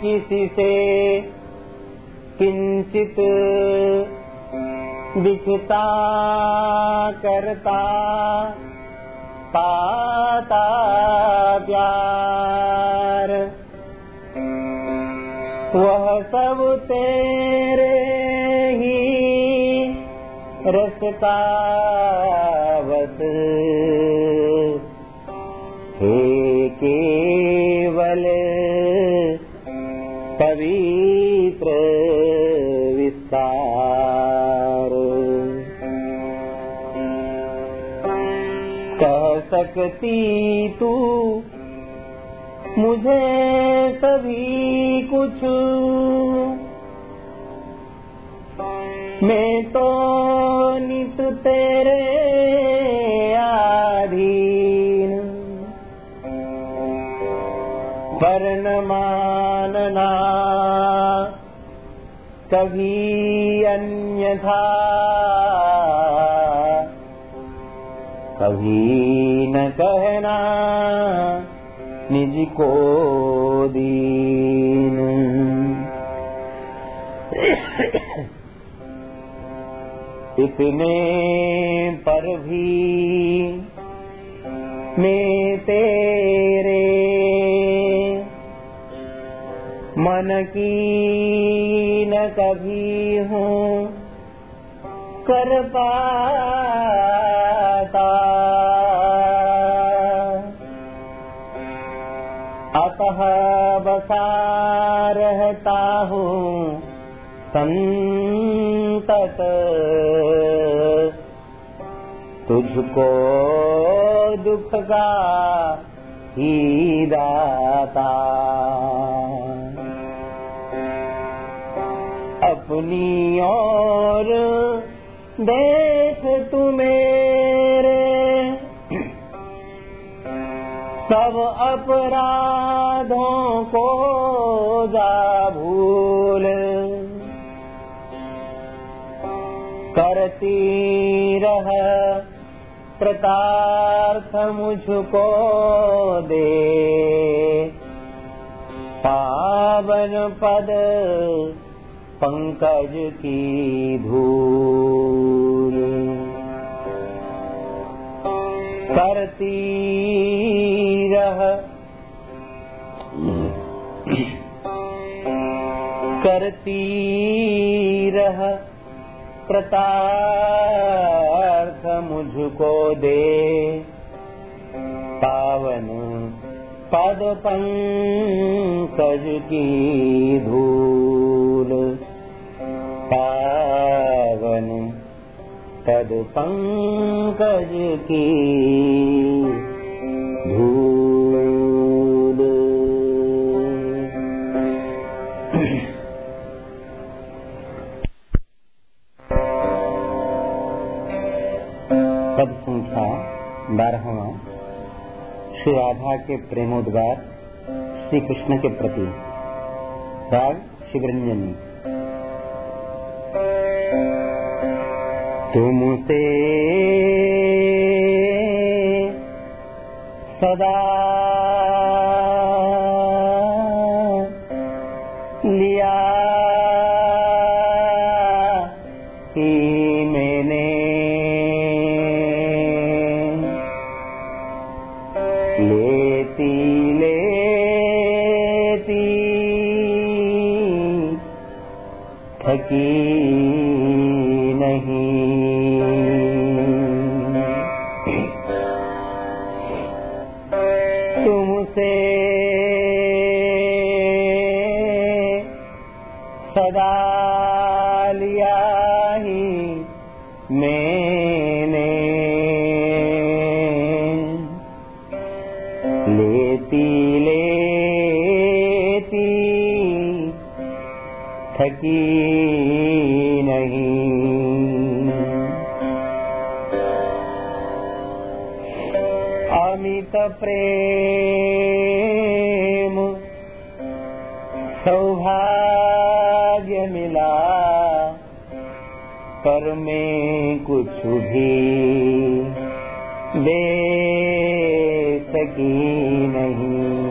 किसी से किंचित दिखता करता पाता प्यार वह सब तेरे पवित्र विस्तार। कह सकती तू मुझे सभी कुछ। मैं तो नित तेरे आधीन। पर न कभी अन्यथा कभी न कहना निज को दीन। इतने पर भी मैं तेरे मन की न कभी हूँ। कर पाता अतः बसा रहता हूँ संतत। तुझको दुख का ही दाता अपनी और देख तू मेरे सब अपराधों को जा भूल। करती रह कृतार्थ मुझको दे। पावन पद पंकज की धूल करती रह करती रह कृतार्थ मुझको दे। पद पंकज की धूल पावन पद पंकज की धूल। पद संख्या बारहवा। श्री राधा के प्रेमोद्गार श्री कृष्ण के प्रति। राग शिवरंजनी। तुमसे। सदा थकी नहीं अमित प्रेम सौभाग्य मिला पर मैं कुछ भी सकी नहीं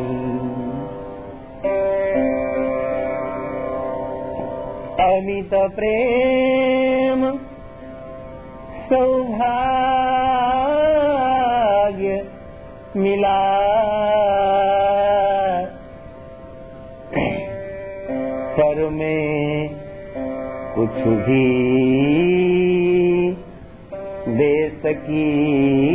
अमित प्रेम सौभाग्य मिला। पर मैं कुछ भी दे सकी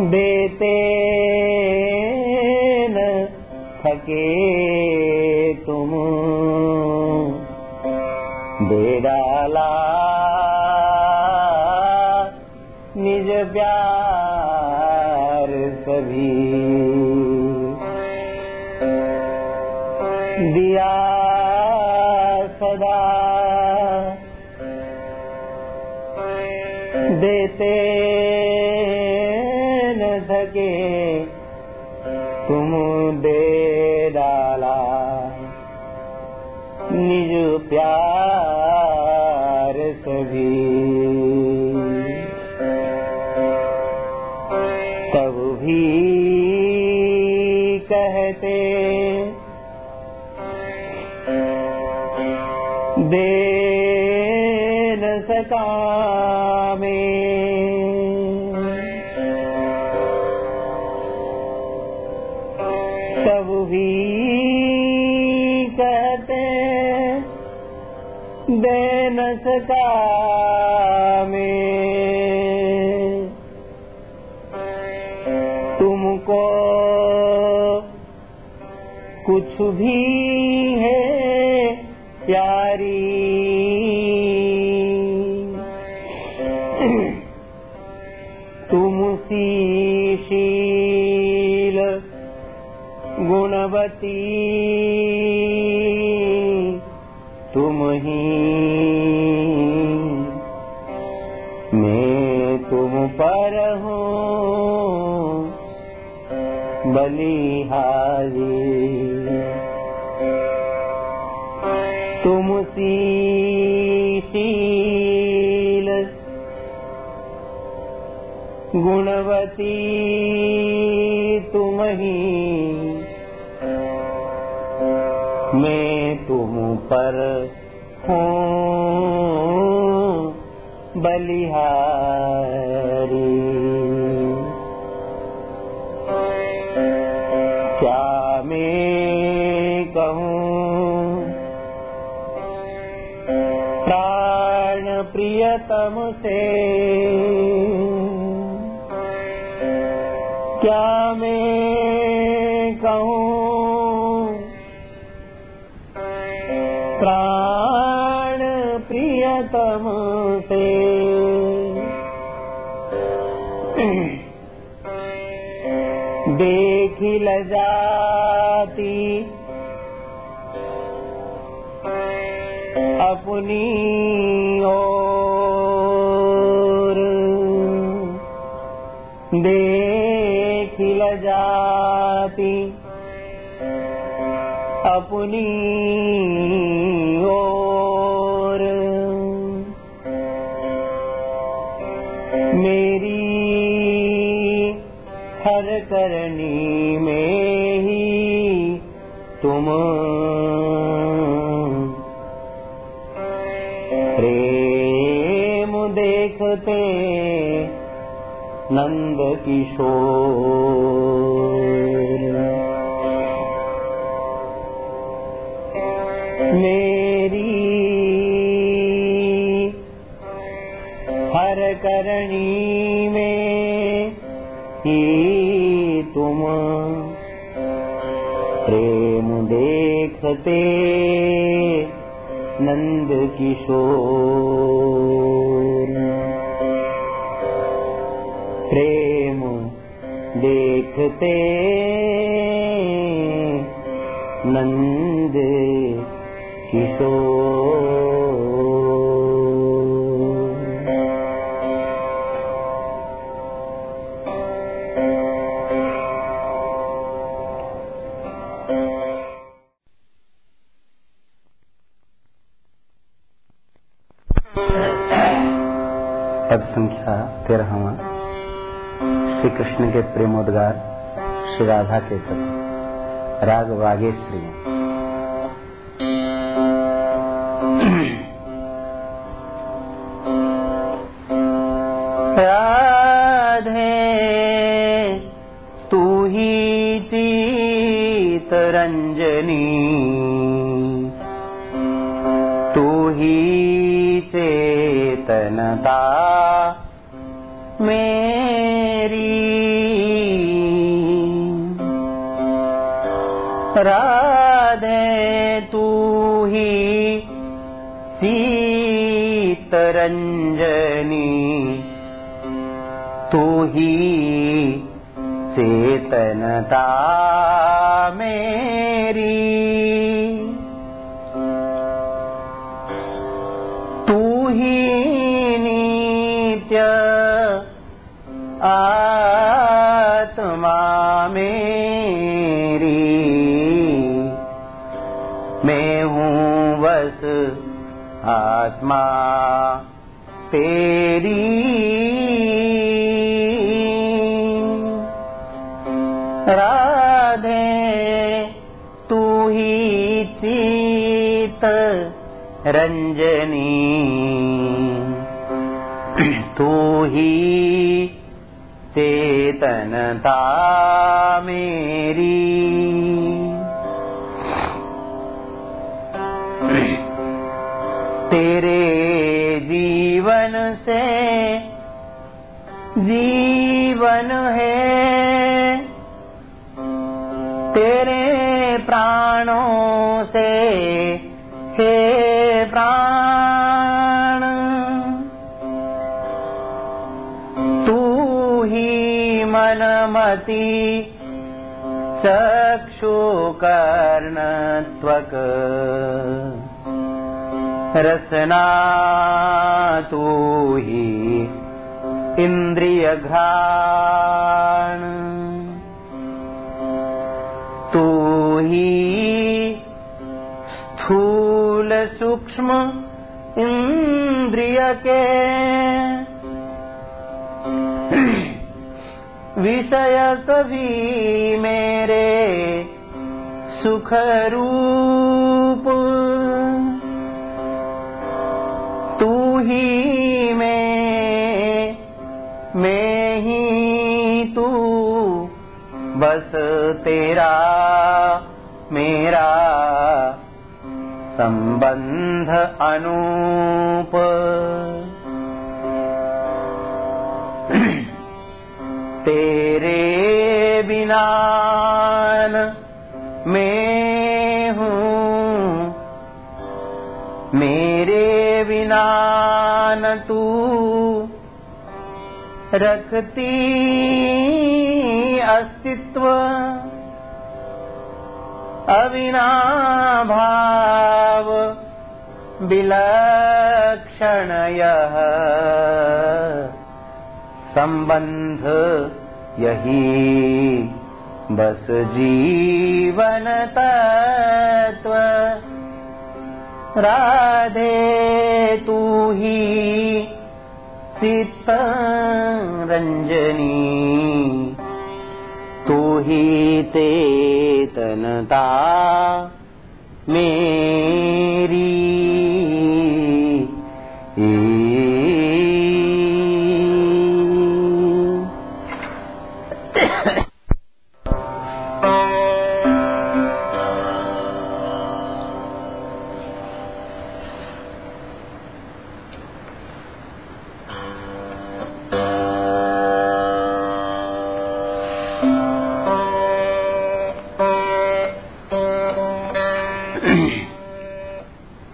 देते न थके तुम। दे डाला निज प्यार सभी। दिया सदा देते गुणवती तुम ही मैं तुम पर हूँ बलिहारी तुम सी शील गुणवती तुम ही बलिहारी। क्या मैं कहूँ प्राण प्रियतम से? क्या निखिल जाति। अपनी ओर देखिल जाति। अपनी नन्द किशो मेरी हरकरणी मे हि तुम प्रेम देखते नन्द किशो देखते नंद किशो संख्या तेरहवा। श्री कृष्ण के प्रेमोद्गार श्री राधा के कवि राग वागेश्वरी रखती अस्तित्व अविनाभाव विलक्षणयः। सम्बन्ध यही बस जीवन तत्व राधे तू ही सीता रञ्जनी। तु हि ते तनता मेरी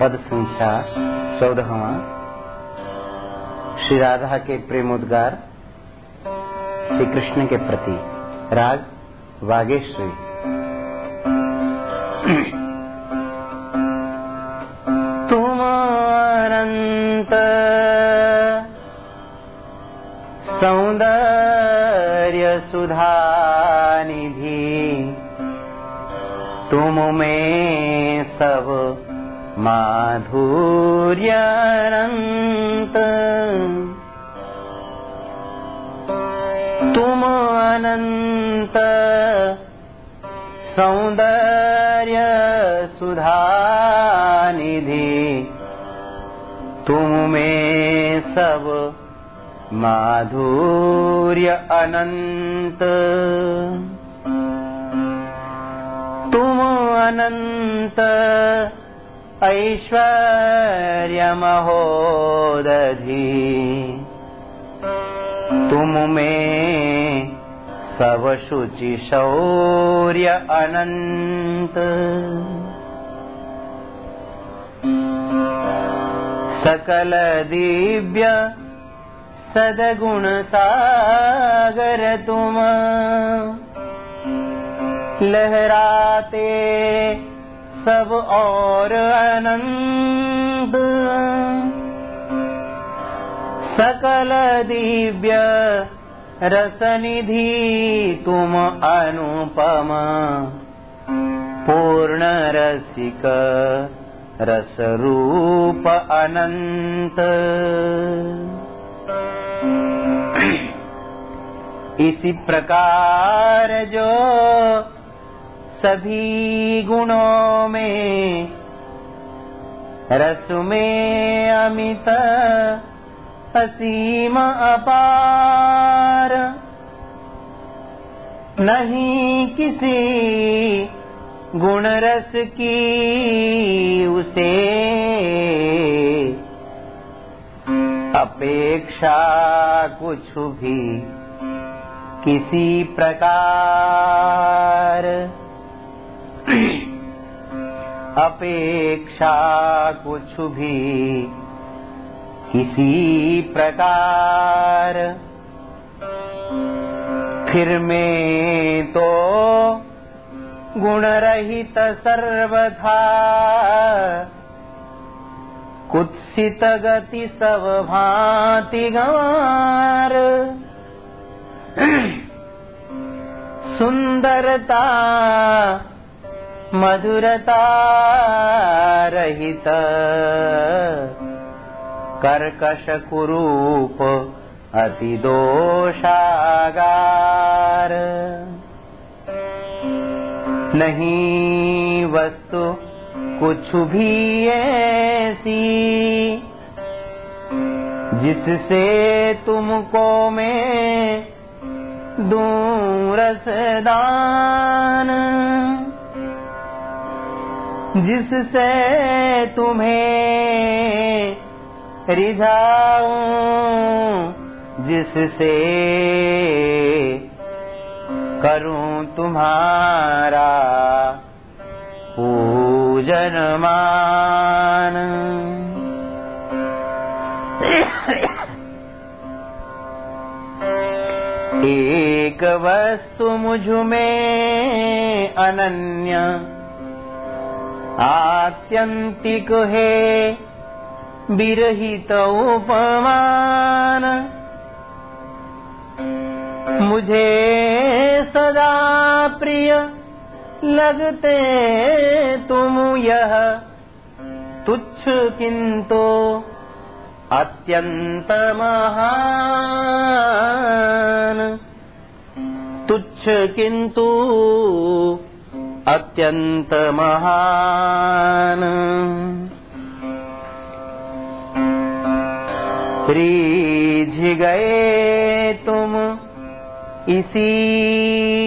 पद संख्या चौदहवा। श्री राधा के प्रेमोद्गार श्री कृष्ण के प्रति राग वागेश्वरी। तुम सौंदर्य सुधा निधि तुम में सब माधुर्यनन्त। तुम अनन्त सौन्दर्य सुधानिधि तुम सब माधुर्य अनंत तुम अनंत ऐश्वर्यमहोदधि। तुम में सब शुचि शौर्य अनंत। सकल दिव्य सदगुण सागर तुम। लहराते सब और अनंत सकल दिव्य रसनिधि तुम अनुपम। पूर्ण रसिक रसरूप प्रकार जो सभी गुणों में, रस में अमित, असीम, अपार। नहीं किसी गुण रस की उसे अपेक्षा कुछ भी किसी प्रकार। अपेक्षा कुछ भी किसी प्रकार। फिर में तो गुण रहित सर्वथा। कुत्सित गति सब भांति गंवार सुंदरता मधुरता रहित। कर्कश कुरूप अति दोषागार। नहीं वस्तु कुछ भी ऐसी, जिससे तुमको मैं दूँ रसदान जिससे तुम्हें रिझाऊं जिससे करूँ तुम्हारा पूरा पूजनमान एक वस्तु मुझमें अनन्य आत्यंतिक है। विरहित उपमान। मुझे सदा प्रिय लगते तुम यह तुच्छ किंतु अत्यंत महान। तुच्छ किंतु अत्यंत महान रीझ गए तुम इसी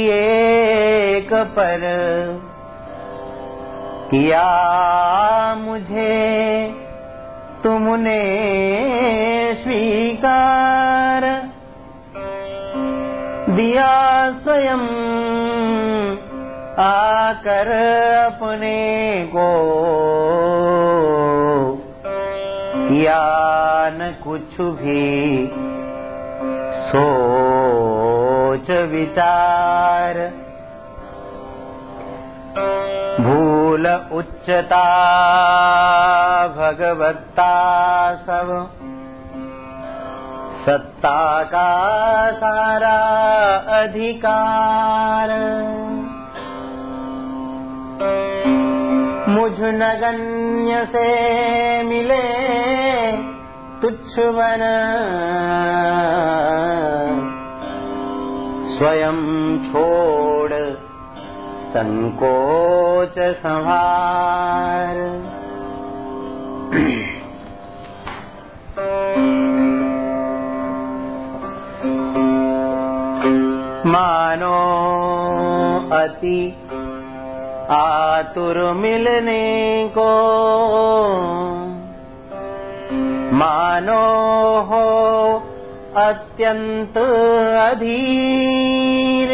एक पर किया मुझे तुमने स्वीकार। दिया स्वयं आकर अपने को या न कुछ भी सोच विचार भूल उच्चता भगवत्ता सब सत्ता का सारा अधिकार मुझ नगण्य से मिले तुच्छ बन। स्वयं छोड़ संकोच संहार। मानो अति आतुर मिलने को मानो हो अत्यंत अधीर।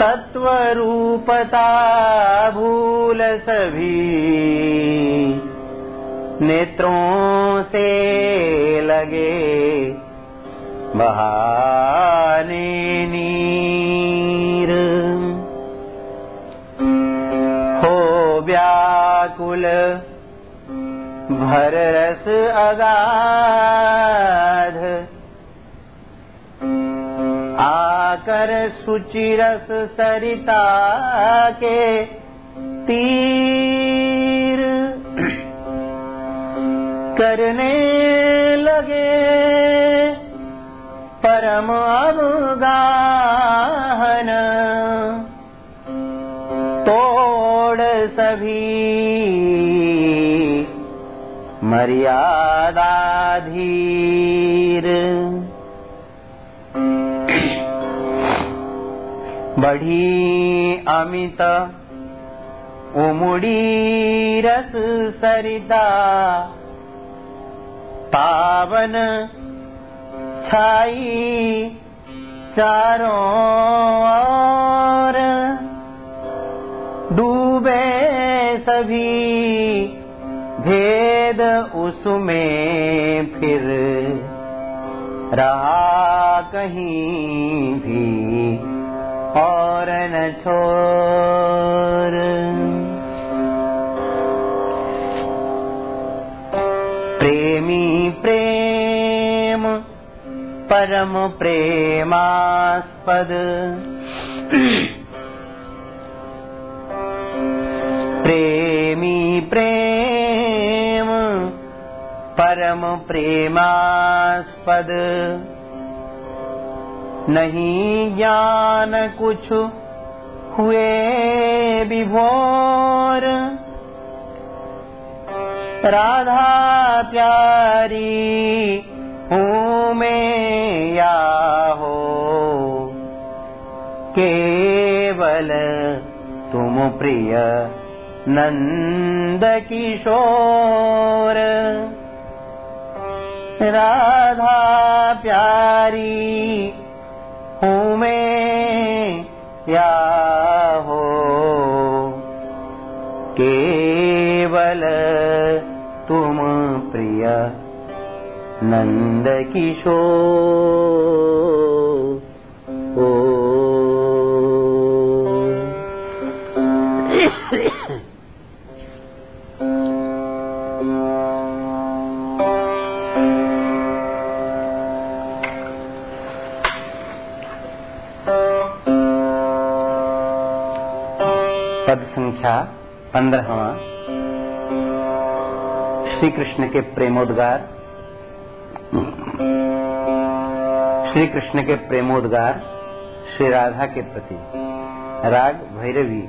तत्वरूपता भूल सभी नेत्रों से लगे बहाने नीर व्याकुल। भर रस अगाध। आकर सुचिरस सरिता के तीर। करने लगे परम अवगाहन सभी मर्यादाधीर बढ़ी अमित उमुड़ी रस सरिता। पावन छाई चारों ओर। डूबे सभी भेद उसमें फिर रहा कहीं भी और न छोर। प्रेमी प्रेम, परम प्रेमास्पद। प्रेमी प्रेम, परम प्रेमास्पद। नहीं ज्ञान कुछ हुए विभोर। राधा प्यारी हूँ मैं या हो, केवल तुम प्रिय नंद किशोर राधा प्यारी हूँ मैं या हो केवल तुम प्रिय नंद पंद्रहवा। श्री कृष्ण के प्रेमोद्गार। श्री कृष्ण के प्रेमोद्गार श्री राधा के प्रति। राग भैरवी।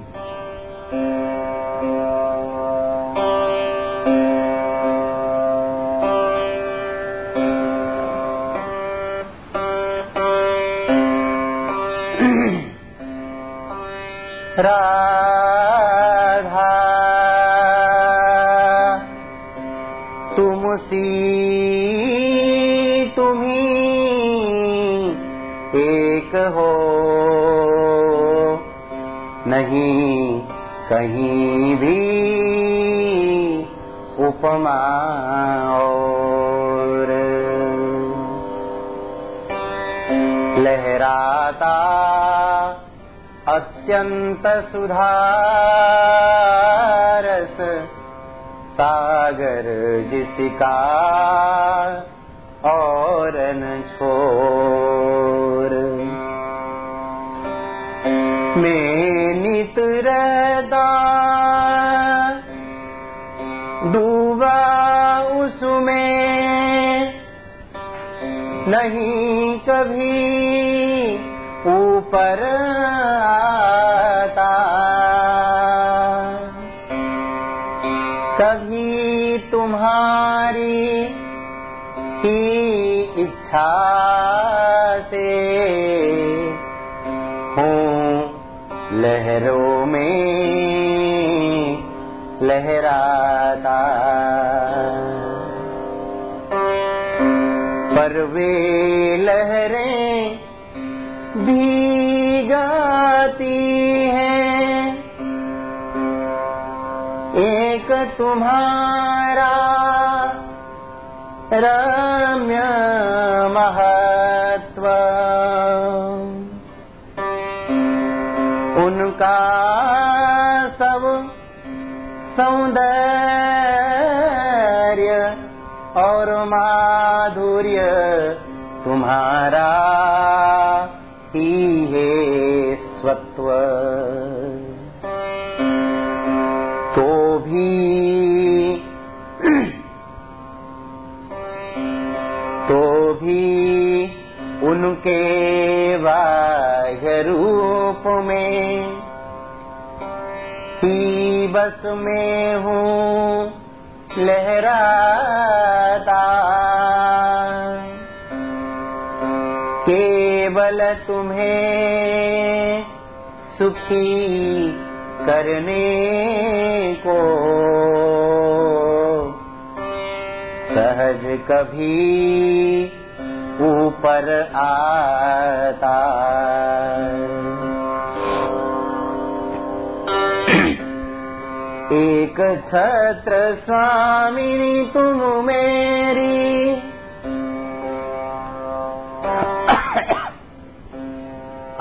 छत्र स्वामिनी तुम मेरी।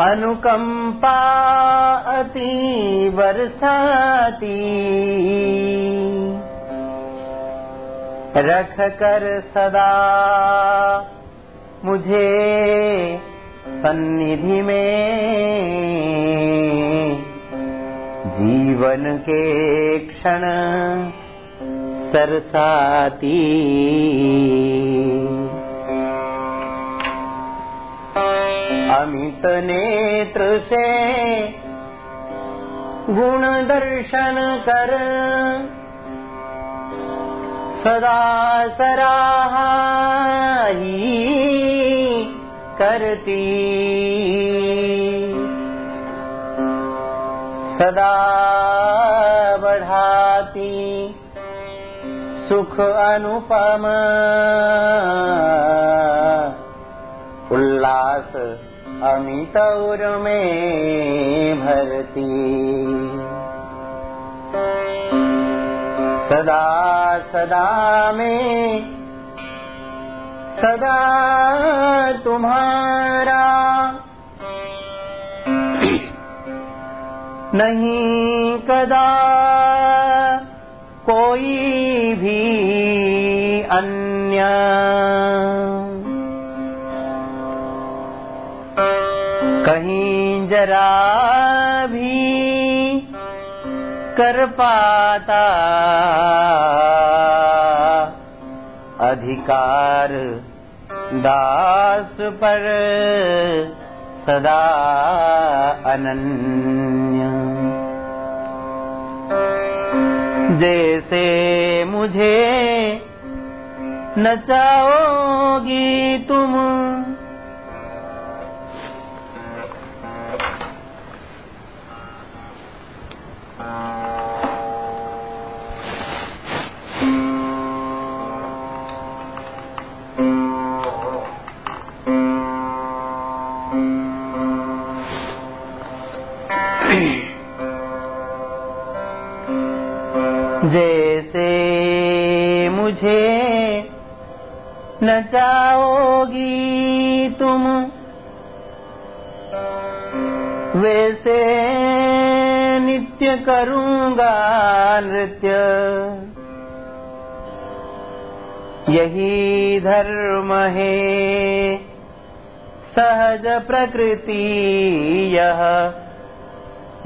अनुकंपा अति बरसाती। रख कर सदा मुझे सन्निधि में। जीवन के क्षण सरसाती। अमित नेत्र से गुण दर्शन कर। सदा सराहा करती। सदा सुख अनुपम। उल्लास अमित उर में भरती। सदा सदा में सदा तुम्हारा नहीं कदा कोई भी अन्य। कहीं जरा भी कर पाता अधिकार दास पर सदा अनन्य जैसे मुझे नचाओगी तुम नचाओगी तुम। वैसे नित्य करूंगा नृत्य। यही धर्म है सहज प्रकृति यह।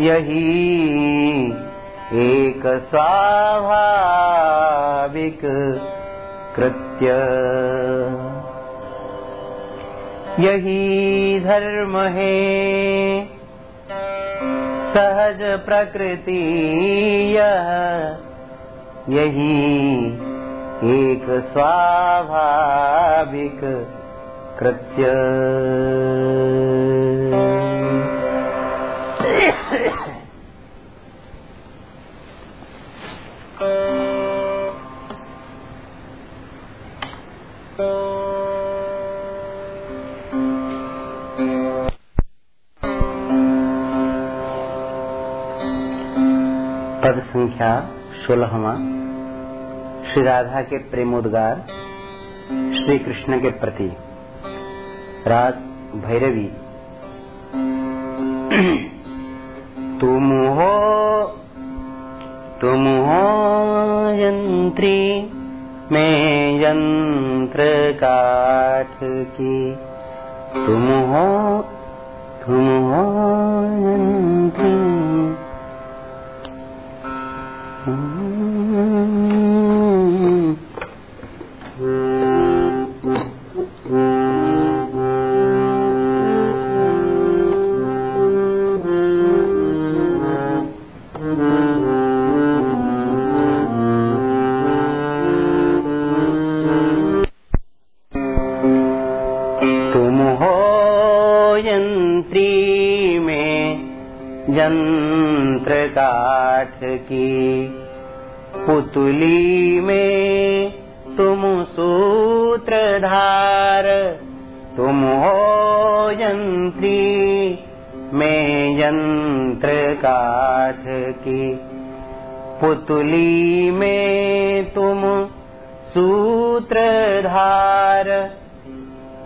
यही एक स्वाभाविक कृत्य यही धर्म है। सहज प्रकृति यही एक स्वाभाविक कृत्य संख्या सोलहवा। श्री राधा के प्रेमोद्गार, श्री कृष्ण के प्रति। राग भैरवी। तुम हो तुम हो यंत्री, मैं यंत्र काठ की। तुम हो तुम हो यंत्री। पुतली में तुम सूत्रधार, तुम हो यंत्री, में यंत्र काठ की। पुतली में तुम सूत्रधार,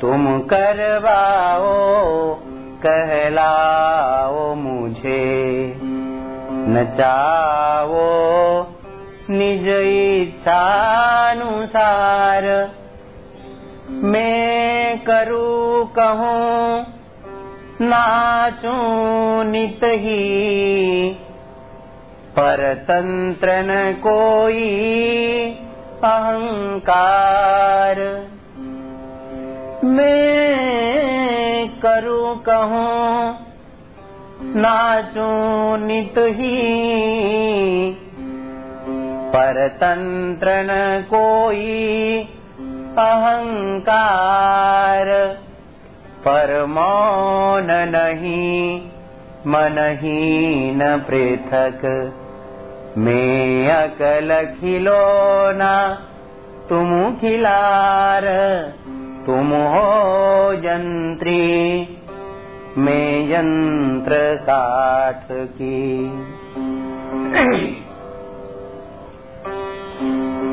तुम करवाओ, कहलाओ मुझे। नचाओ निज इच्छानुसार मैं करूँ कहूँ नाचूं नित ही। परतंत्र न कोई अहंकार। मैं करूं कहूँ नाचूं नित ही परतंत्र न कोई अहंकार। पर मौन नहीं ही न अकल खिलौना तुम खिलार। तुम हो यंत्री मैं यंत्र काठ की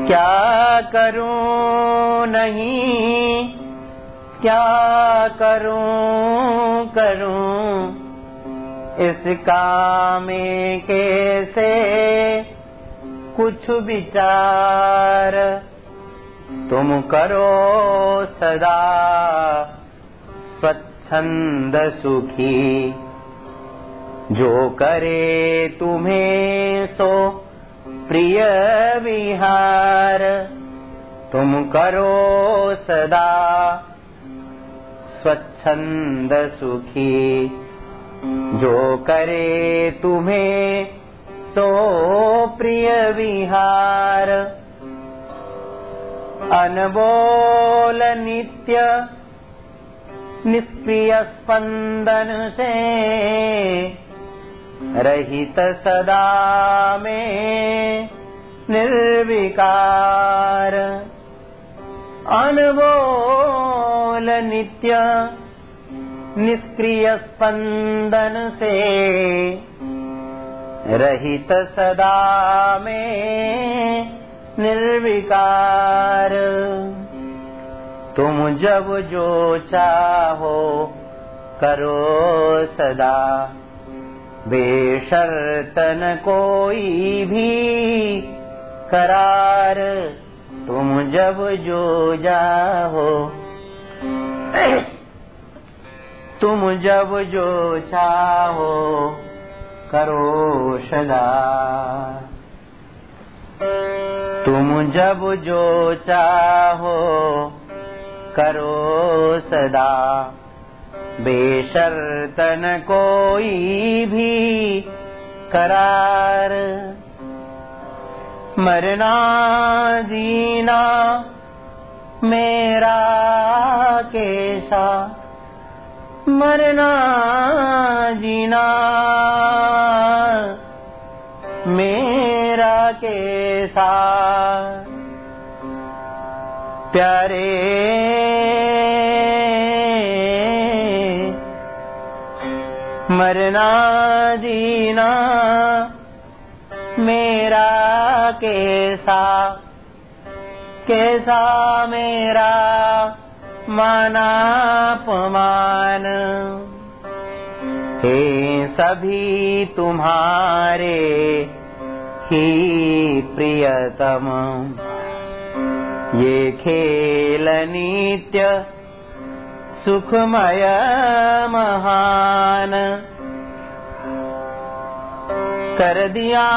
क्या करूँ नहीं? क्या करूँ करूँ? इस काम कैसे कुछ विचार? तुम करो सदा स्वच्छंद सुखी। जो करे तुम्हें सो प्रिय विहार तुम करो सदा स्वच्छंद सुखी। जो करे तुम्हें सो प्रिय विहार। अनबोल नित्य निष्क्रिय स्पंदन से रहित सदा में निर्विकार। अनबोल नित्य निष्क्रिय स्पंदन से रहित सदा में निर्विकार। तुम जब जो चाहो करो सदा बेशर्तन कोई भी करार तुम जब जो जाहो, तुम जब जो चाहो करो सदा। तुम जब जो चाहो करो सदा। बेशर्तन कोई भी करार। मरना जीना मेरा कैसा मरना जीना मेरा कैसा प्यारे जीना मेरा कैसा कैसा मेरा मानापमान हे सभी तुम्हारे ही प्रियतम। ये खेल नित्य सुखमय महान। कर दिया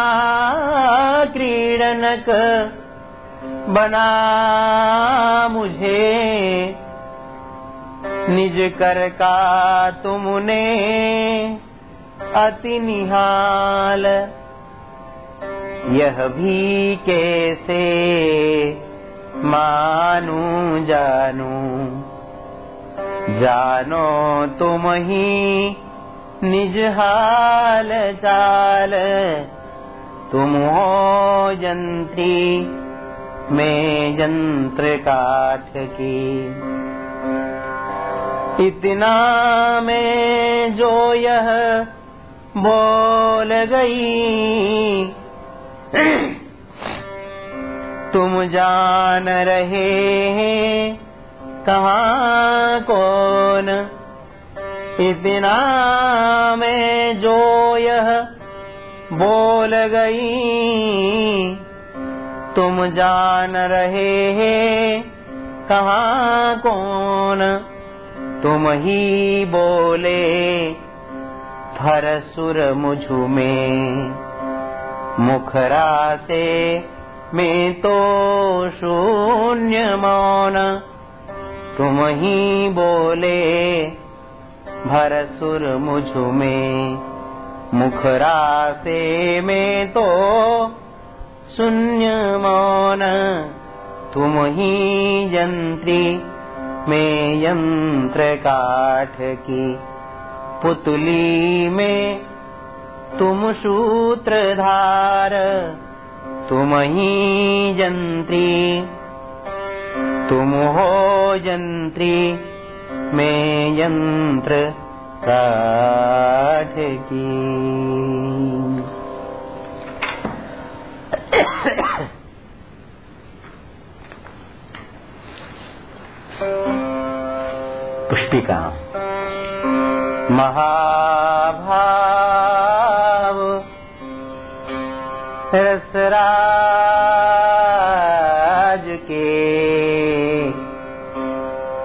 क्रीडनक, बना मुझे। निज कर का तुमने अति निहाल। यह भी कैसे मानू, जानू? जानो तुम ही निज हाल चाल। तुम हो जंत्री, में यंत्र काठ की। इतना में जो यह बोल गई, तुम जान रहे हैं कहाँ कौन? इतना में जो यह बोल गई, तुम जान रहे हैं कहाँ कौन? तुम ही बोले, भरसुर मुझु में। मुखरा से मैं तो शून्य मौन। तुम ही बोले भरसुर मुझु में, मुखरा से मैं तो शून्य मौन। तुम ही यंत्री में यंत्र काठ की, पुतली में तुम सूत्रधार। तुम ही यंत्री तुम हो यंत्री मैं यंत्र काठ की पुष्पिका। महाभाव रसरा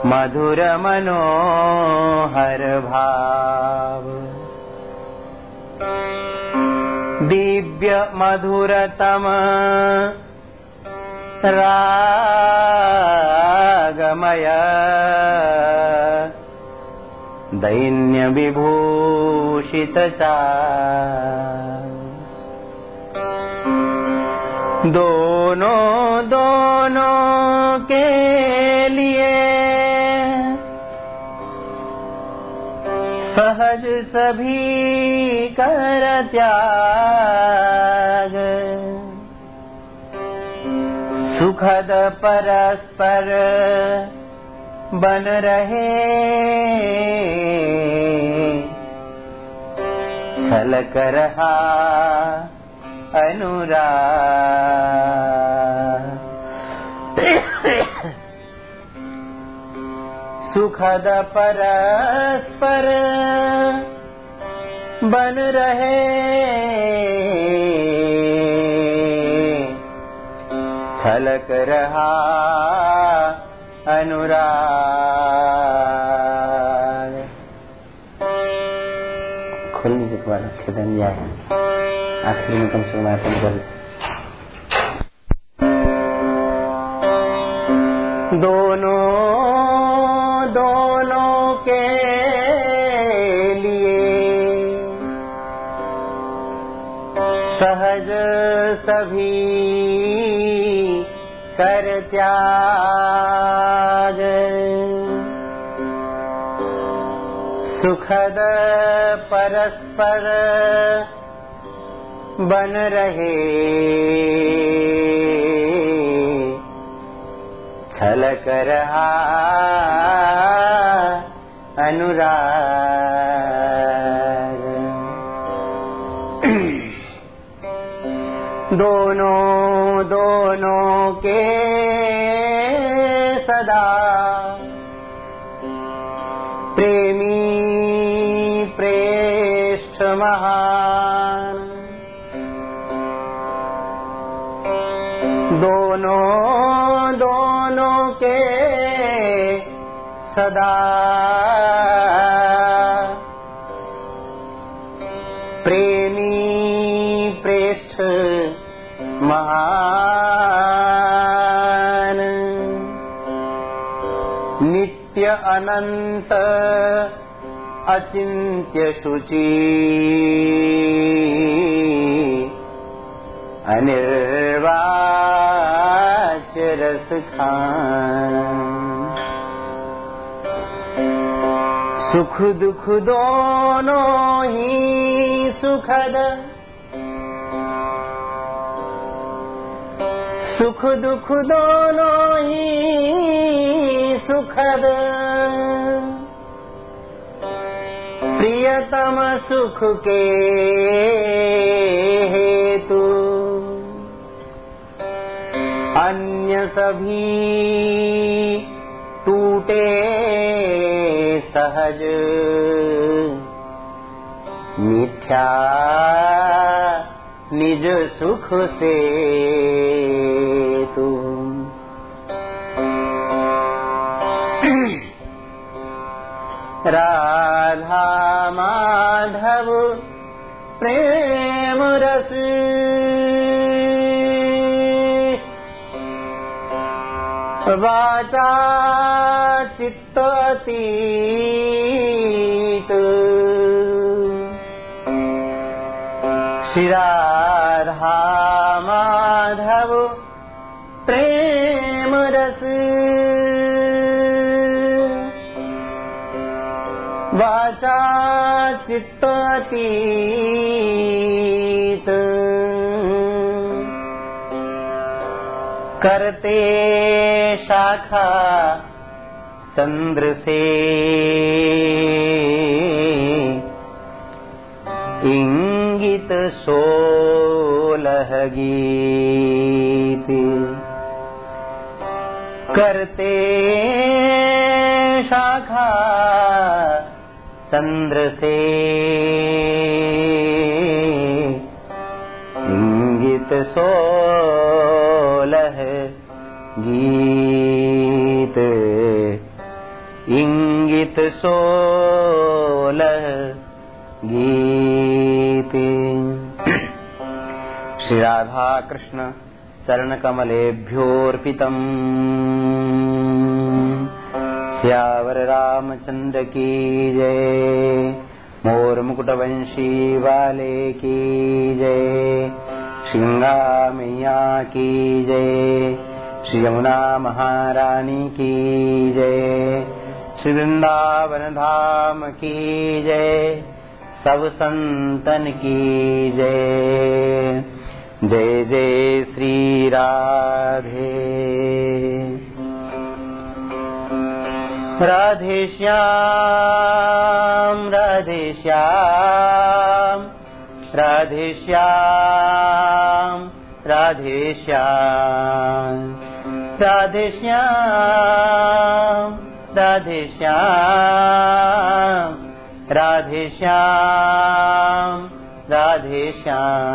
मधुर मनोहर भाव। दिव्य मधुरतम रागमय। दैन्यविभूषितचा दोनों दोनों के सहज सभी कर त्याग। सुखद परस्पर बन रहे। छलक रहा अनुराग सुखद परस्पर बन रहे। छलक रहा अनुराग। खोलने के बाद खेदन जाए आखिर में कम से कम अपन कर दोनों सभी कर त्याग सुखद परस्पर बन रहे। छलक रहा अनुराग दोनों दोनों के सदा। प्रेमी प्रेष्ठ महान। दोनों दोनों के सदा। अनंत अचिन्त्य शुचि अनिर्वाच रस खान सुख दुख दोनों ही सुखद। सुख दुख दोनों ही सुखद प्रियतम सुख के हेतु। अन्य सभी टूटे सहज। मिथ्या निज सुख से राधा माधव प्रेम रस वाचा चित्ततीत। श्री राधा माधव वाचा चित्ततीत। करते शाखा चंद्र से इंगित सोलह गीत करते शाखा न्द्रे इोलः इङ्गित सोलः गीते। श्रीराधाकृष्ण चरणकमलेभ्योऽर्पितम्। श्यावर रामचंद्र की जय मोर मुकुटवंशी वाले की जय श्रृंगा मैया की जय श्री यमुना महारानी की जय श्री वृंदावन धाम की जय सब संतन की जय जय जय श्री राधे राधे श्याम राधे श्याम राधे श्याम राधे श्याम राधे श्याम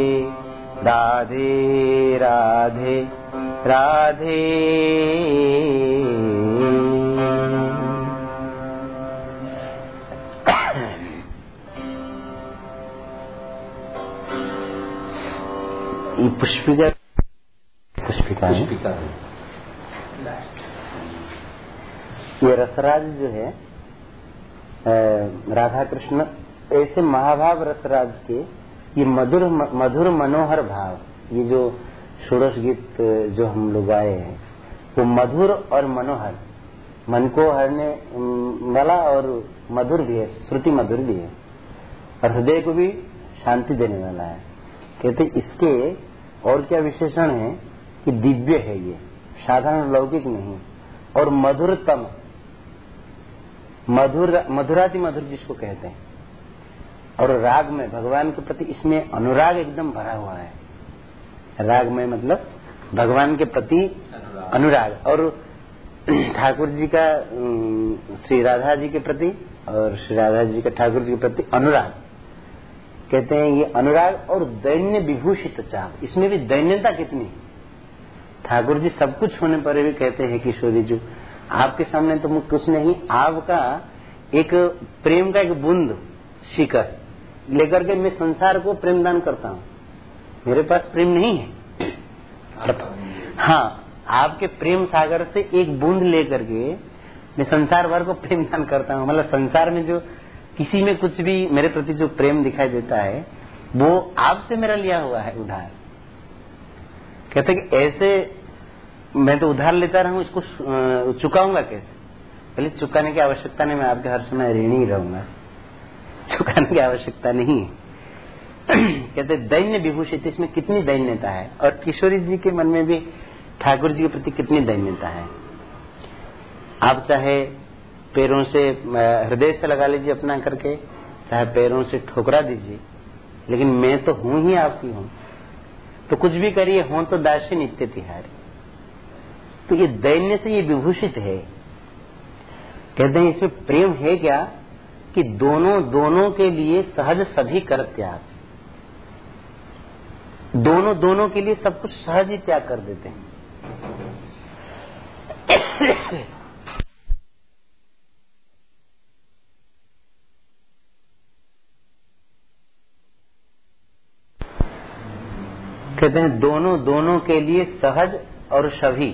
राधे राधे राधे। पुष्पिका पुष्पिका ये रसराज जो है राधा कृष्ण ऐसे महाभाव रसराज के ये मधुर मधुर मनोहर भाव, ये जो षोड़श गीत जो हम लोग गाए हैं, वो मधुर और मनोहर, मन को हरने वाला और मधुर भी है, श्रुति मधुर भी है। और हृदय को भी शांति देने वाला है। कहते इसके और क्या विशेषण है कि दिव्य है ये, साधारण लौकिक नहीं, और मधुरतम, मधुर, मधुराति मधुर जिसको कहते हैं। और राग में भगवान के प्रति इसमें अनुराग एकदम भरा हुआ है। राग में मतलब भगवान के प्रति अनुराग। और ठाकुर जी का श्री राधा जी के प्रति और श्री राधा जी का ठाकुर जी के प्रति अनुराग। कहते हैं ये अनुराग और दैन्य विभूषित चाप इसमें भी दैन्यता कितनी ठाकुर जी सब कुछ होने पर भी कहते हैं किशोरी जी आपके सामने तो कुछ नहीं आपका एक प्रेम का एक बूंद शिकर लेकर के मैं संसार को प्रेम दान करता हूँ। मेरे पास प्रेम नहीं है। अर्थ हाँ आपके प्रेम सागर से एक बूंद लेकर के मैं संसार भर को प्रेम दान करता हूँ। मतलब संसार में जो किसी में कुछ भी मेरे प्रति जो प्रेम दिखाई देता है, वो आपसे मेरा लिया हुआ है उधार। कहते कि ऐसे मैं तो उधार लेता रहूँ, इसको चुकाऊँगा कैसे? पहले चुकाने की आवश्यकता नहीं, मैं आपके हर समय ऋणी रहूँगा। चुकाने की आवश्यकता नहीं है। कहते दैन्य विभूषित, इसमें कितनी दैन्यता है? और किशोरी जी के मन में भी ठाकुर जी के प्रति कितनी दैन्यता है? आप चाहे पैरों से हृदय से लगा लीजिए अपना करके, चाहे पैरों से ठोकरा दीजिए, लेकिन मैं तो हूँ ही आपकी हूँ। तो कुछ भी करिए, हो तो दासी नित्य तिहारी। तो ये दैन्य से ये विभूषित है। कहते हैं, इसमें प्रेम है क्या? कि दोनों दोनों के लिए सहज सभी कर त्याग। दोनों दोनों के लिए सब कुछ सहज ही त्याग कर देते हैं। कहते हैं, दोनों दोनों के लिए सहज और सभी।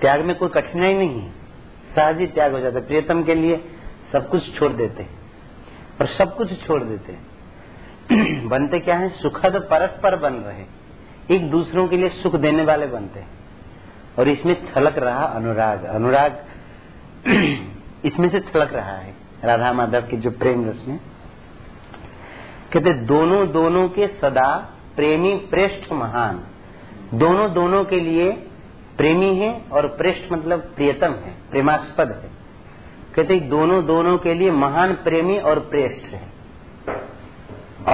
त्याग में कोई कठिनाई नहीं है। सहज ही त्याग हो जाता है। प्रियतम के लिए सब कुछ छोड़ देते हैं। और सब कुछ छोड़ देते हैं। बनते क्या है? सुखद परस्पर बन रहे। एक दूसरों के लिए सुख देने वाले बनते हैं। और इसमें छलक रहा अनुराग। अनुराग इसमें से छलक रहा है राधा माधव के जो प्रेम रस में। कहते, दोनों दोनों के सदा प्रेमी प्रेष्ठ महान। दोनों दोनों के लिए प्रेमी है और प्रेष्ठ मतलब प्रियतम है, प्रेमास्पद है। कहते दोनों दोनों के लिए महान प्रेमी और प्रेष्ठ है।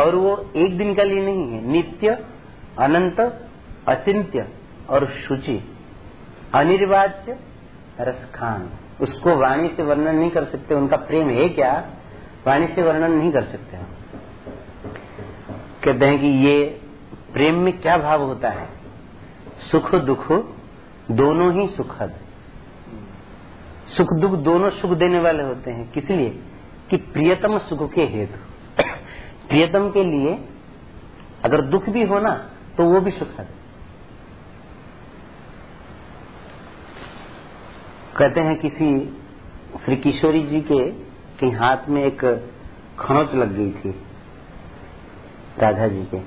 और वो एक दिन का लिए नहीं है, नित्य, अनंत, अचिंत्य और शुचि, अनिर्वाच्य, रसखान। उसको वाणी से वर्णन नहीं कर सकते, उनका प्रेम है क्या? वाणी से वर्णन नहीं कर सकते हम। कहते हैं कि ये प्रेम में क्या भाव होता है? सुख दुख, दोनों ही सुखद। सुख दुख दोनों सुख देने वाले होते हैं। किस लिए? कि प्रियतम सुख के हेतु। प्रियतम के लिए अगर दुख भी हो ना तो वो भी सुखद कहते हैं किसी श्री किशोरी जी के के हाथ में एक खनोच लग गई थी राधा जी के।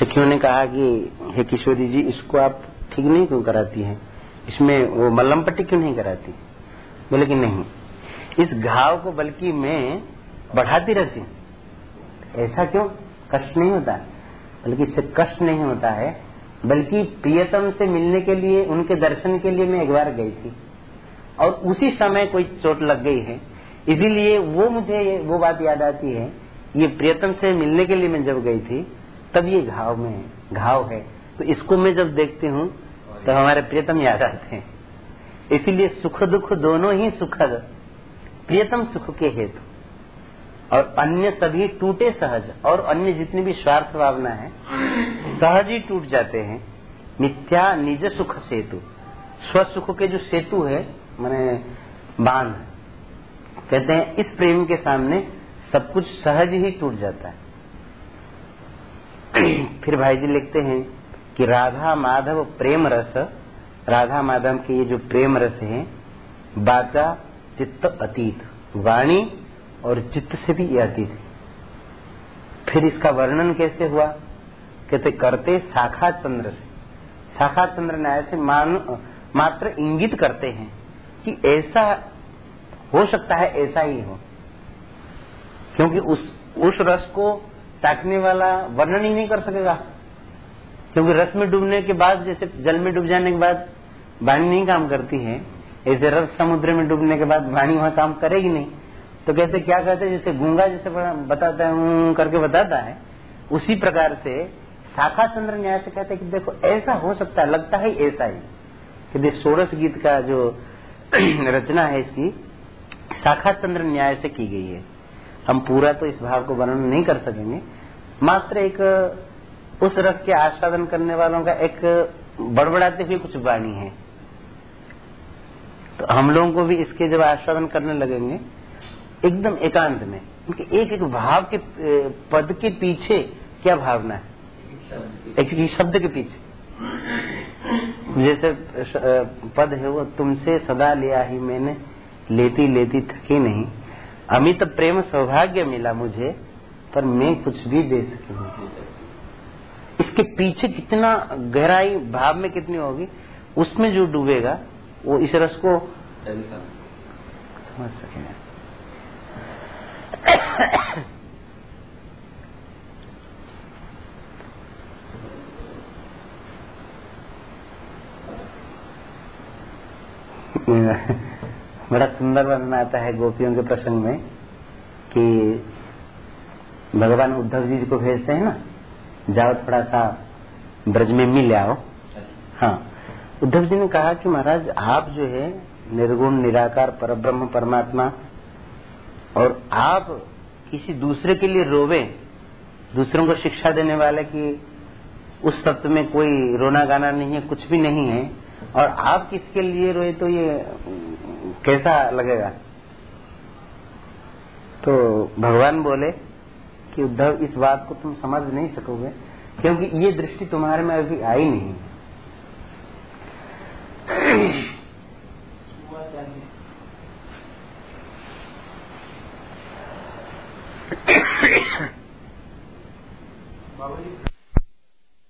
सखियों ने कहा कि, हे किशोरी जी, इसको आप ठीक नहीं क्यों कराती हैं? इसमें वो मल्लम पट्टी क्यों नहीं कराती? बोले कि नहीं। इस घाव को बल्कि मैं बढ़ाती रहती हूँ। ऐसा क्यों? कष्ट नहीं होता। बल्कि इससे कष्ट नहीं होता है। बल्कि प्रियतम से मिलने के लिए, उनके दर्शन के लिए मैं एक बार गई थी। और उसी समय कोई चोट लग गई है। इसीलिए वो मुझे वो बात याद आती है, ये प्रियतम से मिलने के लिए मैं जब गई थी, तब ये घाव में, घाव है। तो इसको मैं जब देखती हूँ तो हमारे प्रियतम याद आते हैं। इसीलिए सुख दुख दोनों ही सुखद प्रियतम सुख के हेतु। और अन्य सभी टूटे सहज। और अन्य जितनी भी स्वार्थ भावना है, सहज ही टूट जाते हैं। मिथ्या निज सुख सेतु। स्वसुख के जो सेतु है, मैंने बाँध कहते हैं, इस प्रेम के सामने सब कुछ सहज ही टूट जाता है। फिर भाई जी लिखते हैं कि राधा माधव प्रेम रस, राधा माधव के ये जो प्रेम रस है, बाचा चित्त अतीत, वाणी और चित्त से भी ये अतीत है। फिर इसका वर्णन कैसे हुआ? कहते, करते शाखा चंद्र से। शाखा चंद्र न्याय से मान, मात्र इंगित करते हैं कि ऐसा हो सकता है, ऐसा ही हो। क्योंकि उस उस रस को ताकने वाला वर्णन ही नहीं कर सकेगा। क्योंकि रस में डूबने के बाद, जैसे जल में डूब जाने के बाद वाणी नहीं काम करती है, ऐसे रस समुद्र में डूबने के बाद वाणी वहाँ काम करेगी नहीं। तो कहते क्या कहते जैसे गूँगा जैसे बताता है करके बताता है, उसी प्रकार से शाखा चंद्र न्याय से कहते कि देखो, ऐसा हो सकता है, लगता है ऐसा ही। कि देख सोरस गीत का जो रचना है इसकी, शाखा चंद्र न्याय से की गई है। हम पूरा तो इस भाव को वर्णन नहीं कर सकेंगे। मात्र एक उस रस के आस्वादन करने वालों का एक बड़बड़ाते हुए कुछ वाणी है। तो हम लोगों को भी इसके जब आस्वादन करने लगेंगे, एकदम एकांत में उनके एक एक भाव के पद के पीछे क्या भावना है? एक शब्द के पीछे। जैसे पद है वो, तुमसे सदा लिया ही मैंने, लेती लेती थकी नहीं। अमित प्रेम सौभाग्य मिला मुझे, पर मैं कुछ भी दे सकी इसके पीछे कितना गहराई भाव में कितनी होगी उसमें जो डूबेगा वो इस रस को समझ सकेगा बड़ा सुंदर वर्णन आता है गोपियों के प्रसंग में कि भगवान उद्धव जी को भेजते हैं ना जाओ, थोड़ा सा ब्रज में मिल आओ। हाँ। उद्धव जी ने कहा कि महाराज, आप जो है, निर्गुण, निराकार पर ब्रह्म परमात्मा, और आप किसी दूसरे के लिए रोवे, दूसरों को शिक्षा देने वाले की उस तत्व में कोई रोना गाना नहीं है, कुछ भी नहीं है, और आप किसके लिए रोए तो ये कैसा लगेगा? तो भगवान बोले कि उद्धव, इस बात को तुम समझ नहीं सकोगे, क्योंकि ये दृष्टि तुम्हारे में अभी आई नहीं।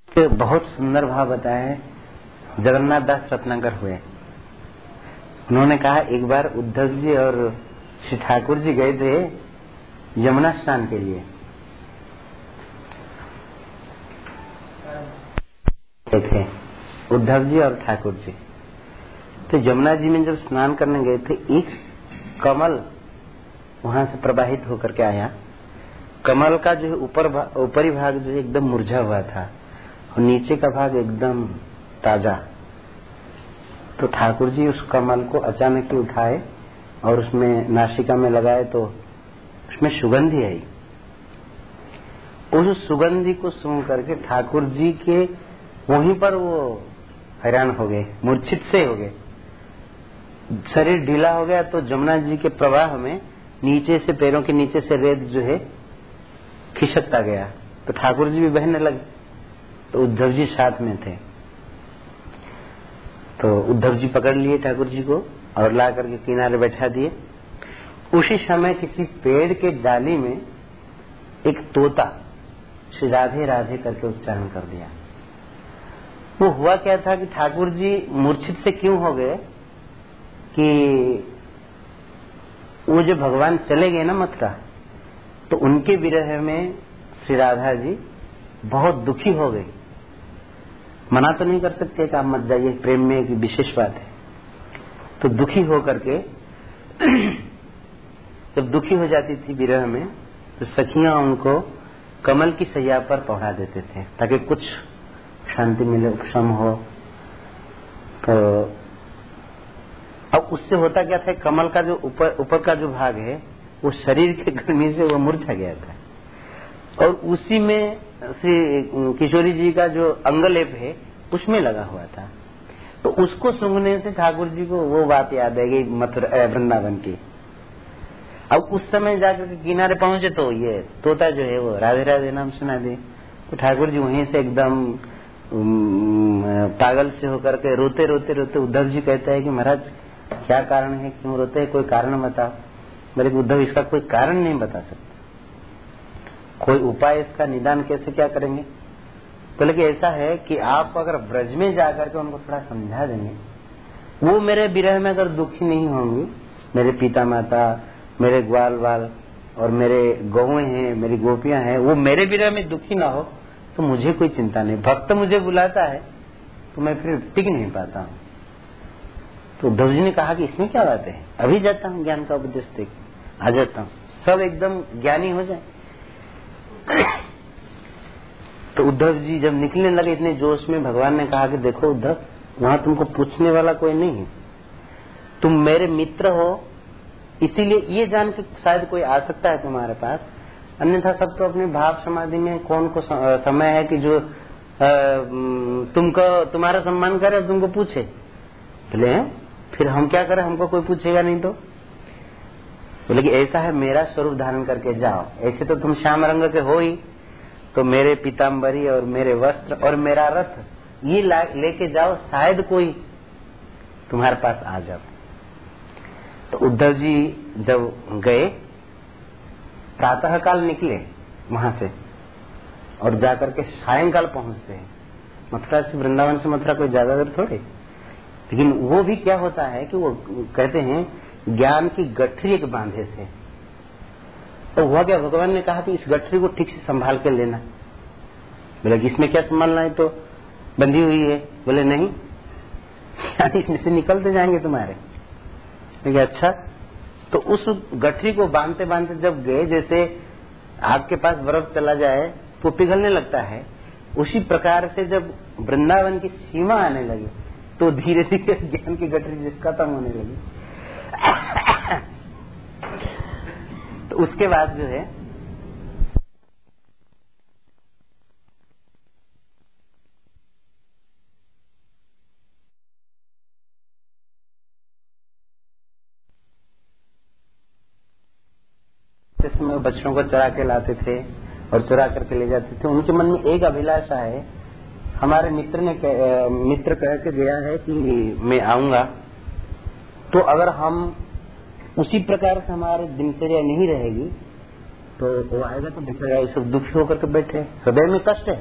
तो बहुत सुंदर भाव बताया है जगन्नाथ दास रत्नाकर हुए। उन्होंने कहा, एक बार उद्धव जी और श्री ठाकुर जी गए थे यमुना स्नान के लिए। थे, उद्धव जी और ठाकुर जी। तो यमुना जी में जब स्नान करने गए थे, एक कमल वहाँ से प्रवाहित होकर के आया। कमल का जो ऊपर ऊपरी भाग जो एकदम मुरझा हुआ था और नीचे का भाग एकदम ताज़ा। तो ठाकुर जी उस कमल को अचानक ही उठाए और उसमें नासिका में लगाए तो उसमें सुगंधी आई। उस सुगंधी को सुन करके ठाकुर जी के वहीं पर वो हैरान हो गए, मूर्छित से हो गए। शरीर ढीला हो गया तो जमुना जी के प्रवाह में नीचे से, पैरों के नीचे से रेत जो है, खिसकता गया तो ठाकुर जी भी बहने लगे। तो उद्धव जी साथ में थे। तो उद्धव जी पकड़ लिए ठाकुर जी को और ला करके किनारे बैठा दिए। उसी समय किसी पेड़ के डाली में एक तोता श्री राधे राधे करके उच्चारण कर दिया। वो हुआ क्या था कि ठाकुर जी मूर्छित से क्यों हो गए कि वो जो भगवान चले गए ना मथुरा तो उनके विरह में श्री राधा जी बहुत दुखी हो गई। मना तो नहीं कर सकते कि आप मत जाइए, प्रेम में एक विशेष बात है। तो दुखी हो करके जब दुखी हो जाती थी विरह में तो सखियाँ उनको कमल की सैया पर पढ़ा देते थे, ताकि कुछ शांति मिले उपशम हो तो अब उससे होता क्या था, कमल का जो ऊपर ऊपर का जो भाग है, वो शरीर के गर्मी से वो मुरझा गया था। और उसी में श्री किशोरी जी का जो अंगलेप है, उसमें लगा हुआ था। तो उसको सुंगने से ठाकुर जी को वो बात याद है गई, मथुरा वृंदावन की। अब उस समय जाकर के किनारे पहुँचे तो ये तोता जो है वो राधे राधे नाम सुना दे। तो ठाकुर जी वहीं से एकदम पागल से होकर के रोते रोते रोते उद्धव जी कहते हैं कि महाराज, क्या कारण है? क्यों रोते है? कोई कारण बताओ। मेरे उद्धव, इसका कोई कारण नहीं बता सकते। कोई उपाय इसका निदान कैसे क्या करेंगे? तो लेकिन ऐसा है कि आप अगर ब्रज में जाकर के उनको थोड़ा समझा देंगे, वो मेरे विरह में अगर दुखी नहीं होंगी, मेरे पिता माता मेरे ग्वाल वाल और मेरे गौ हैं, मेरी गोपियाँ हैं, वो मेरे विरह में दुखी ना हो तो मुझे कोई चिंता नहीं। भक्त मुझे बुलाता है तो मैं फिर टिक नहीं पाता हूँ। तो उद्धव जी ने कहा कि इसमें क्या बात है? अभी जाता हूँ ज्ञान का उपदेश देख। आ जाता हूँ। सब एकदम ज्ञानी हो जाए। तो उद्धव जी जब निकलने लगे इतने जोश में, भगवान ने कहा कि देखो उद्धव, वहाँ तुमको पूछने वाला कोई नहीं है। तुम मेरे मित्र हो, इसीलिए ये जान के शायद कोई आ सकता है तुम्हारे पास। अन्यथा सब तो अपने भाव समाधि में कौन को समय है कि जो तुमको, तुम्हारा सम्मान करे और तुमको पूछे? बोले फिर हम क्या करें? हमको कोई पूछेगा नहीं तो? बोले कि, ऐसा है, मेरा स्वरूप धारण करके जाओ। ऐसे तो तुम श्याम रंग के हो ही। तो मेरे पीताम्बरी और मेरे वस्त्र और मेरा रथ, ये लेके जाओ, शायद कोई तुम्हारे पास आ जाओ। तो उद्धव जी जब गए प्रातः काल निकले वहाँ से और जाकर के सायंकाल पहुँचते हैं। मथुरा से वृंदावन से मथुरा कोई ज़्यादा देर थोड़े। लेकिन वो भी क्या होता है कि वो कहते हैं, ज्ञान की गठरी एक बांधे से तो हुआ क्या? भगवान ने कहा कि इस गठरी को ठीक से संभाल के लेना। बोले कि इसमें क्या संभालना है? तो बंधी हुई है। बोले, नहीं। इसमें से निकलते जाएँगे तुम्हारे। अच्छा तो उस गठरी को बांधते बांधते जब गए, जैसे आग के पास बर्फ़ चला जाए तो पिघलने लगता है। उसी प्रकार से जब वृंदावन की सीमा आने लगी तो धीरे धीरे ज्ञान की गठरी खत्म होने लगी। तो उसके बाद जो है में बच्चों को चरा के लाते थे और चुरा करके ले जाते थे उनके मन में एक अभिलाषा है। हमारे मित्र ने कह, मित्र कह के गया है कि मैं आऊँगा। तो अगर हम उसी प्रकार से हमारे दिनचर्या नहीं रहेगी तो वो आएगा तो दिखेगा ये सब दुखी होकर के बैठे हृदय में कष्ट है।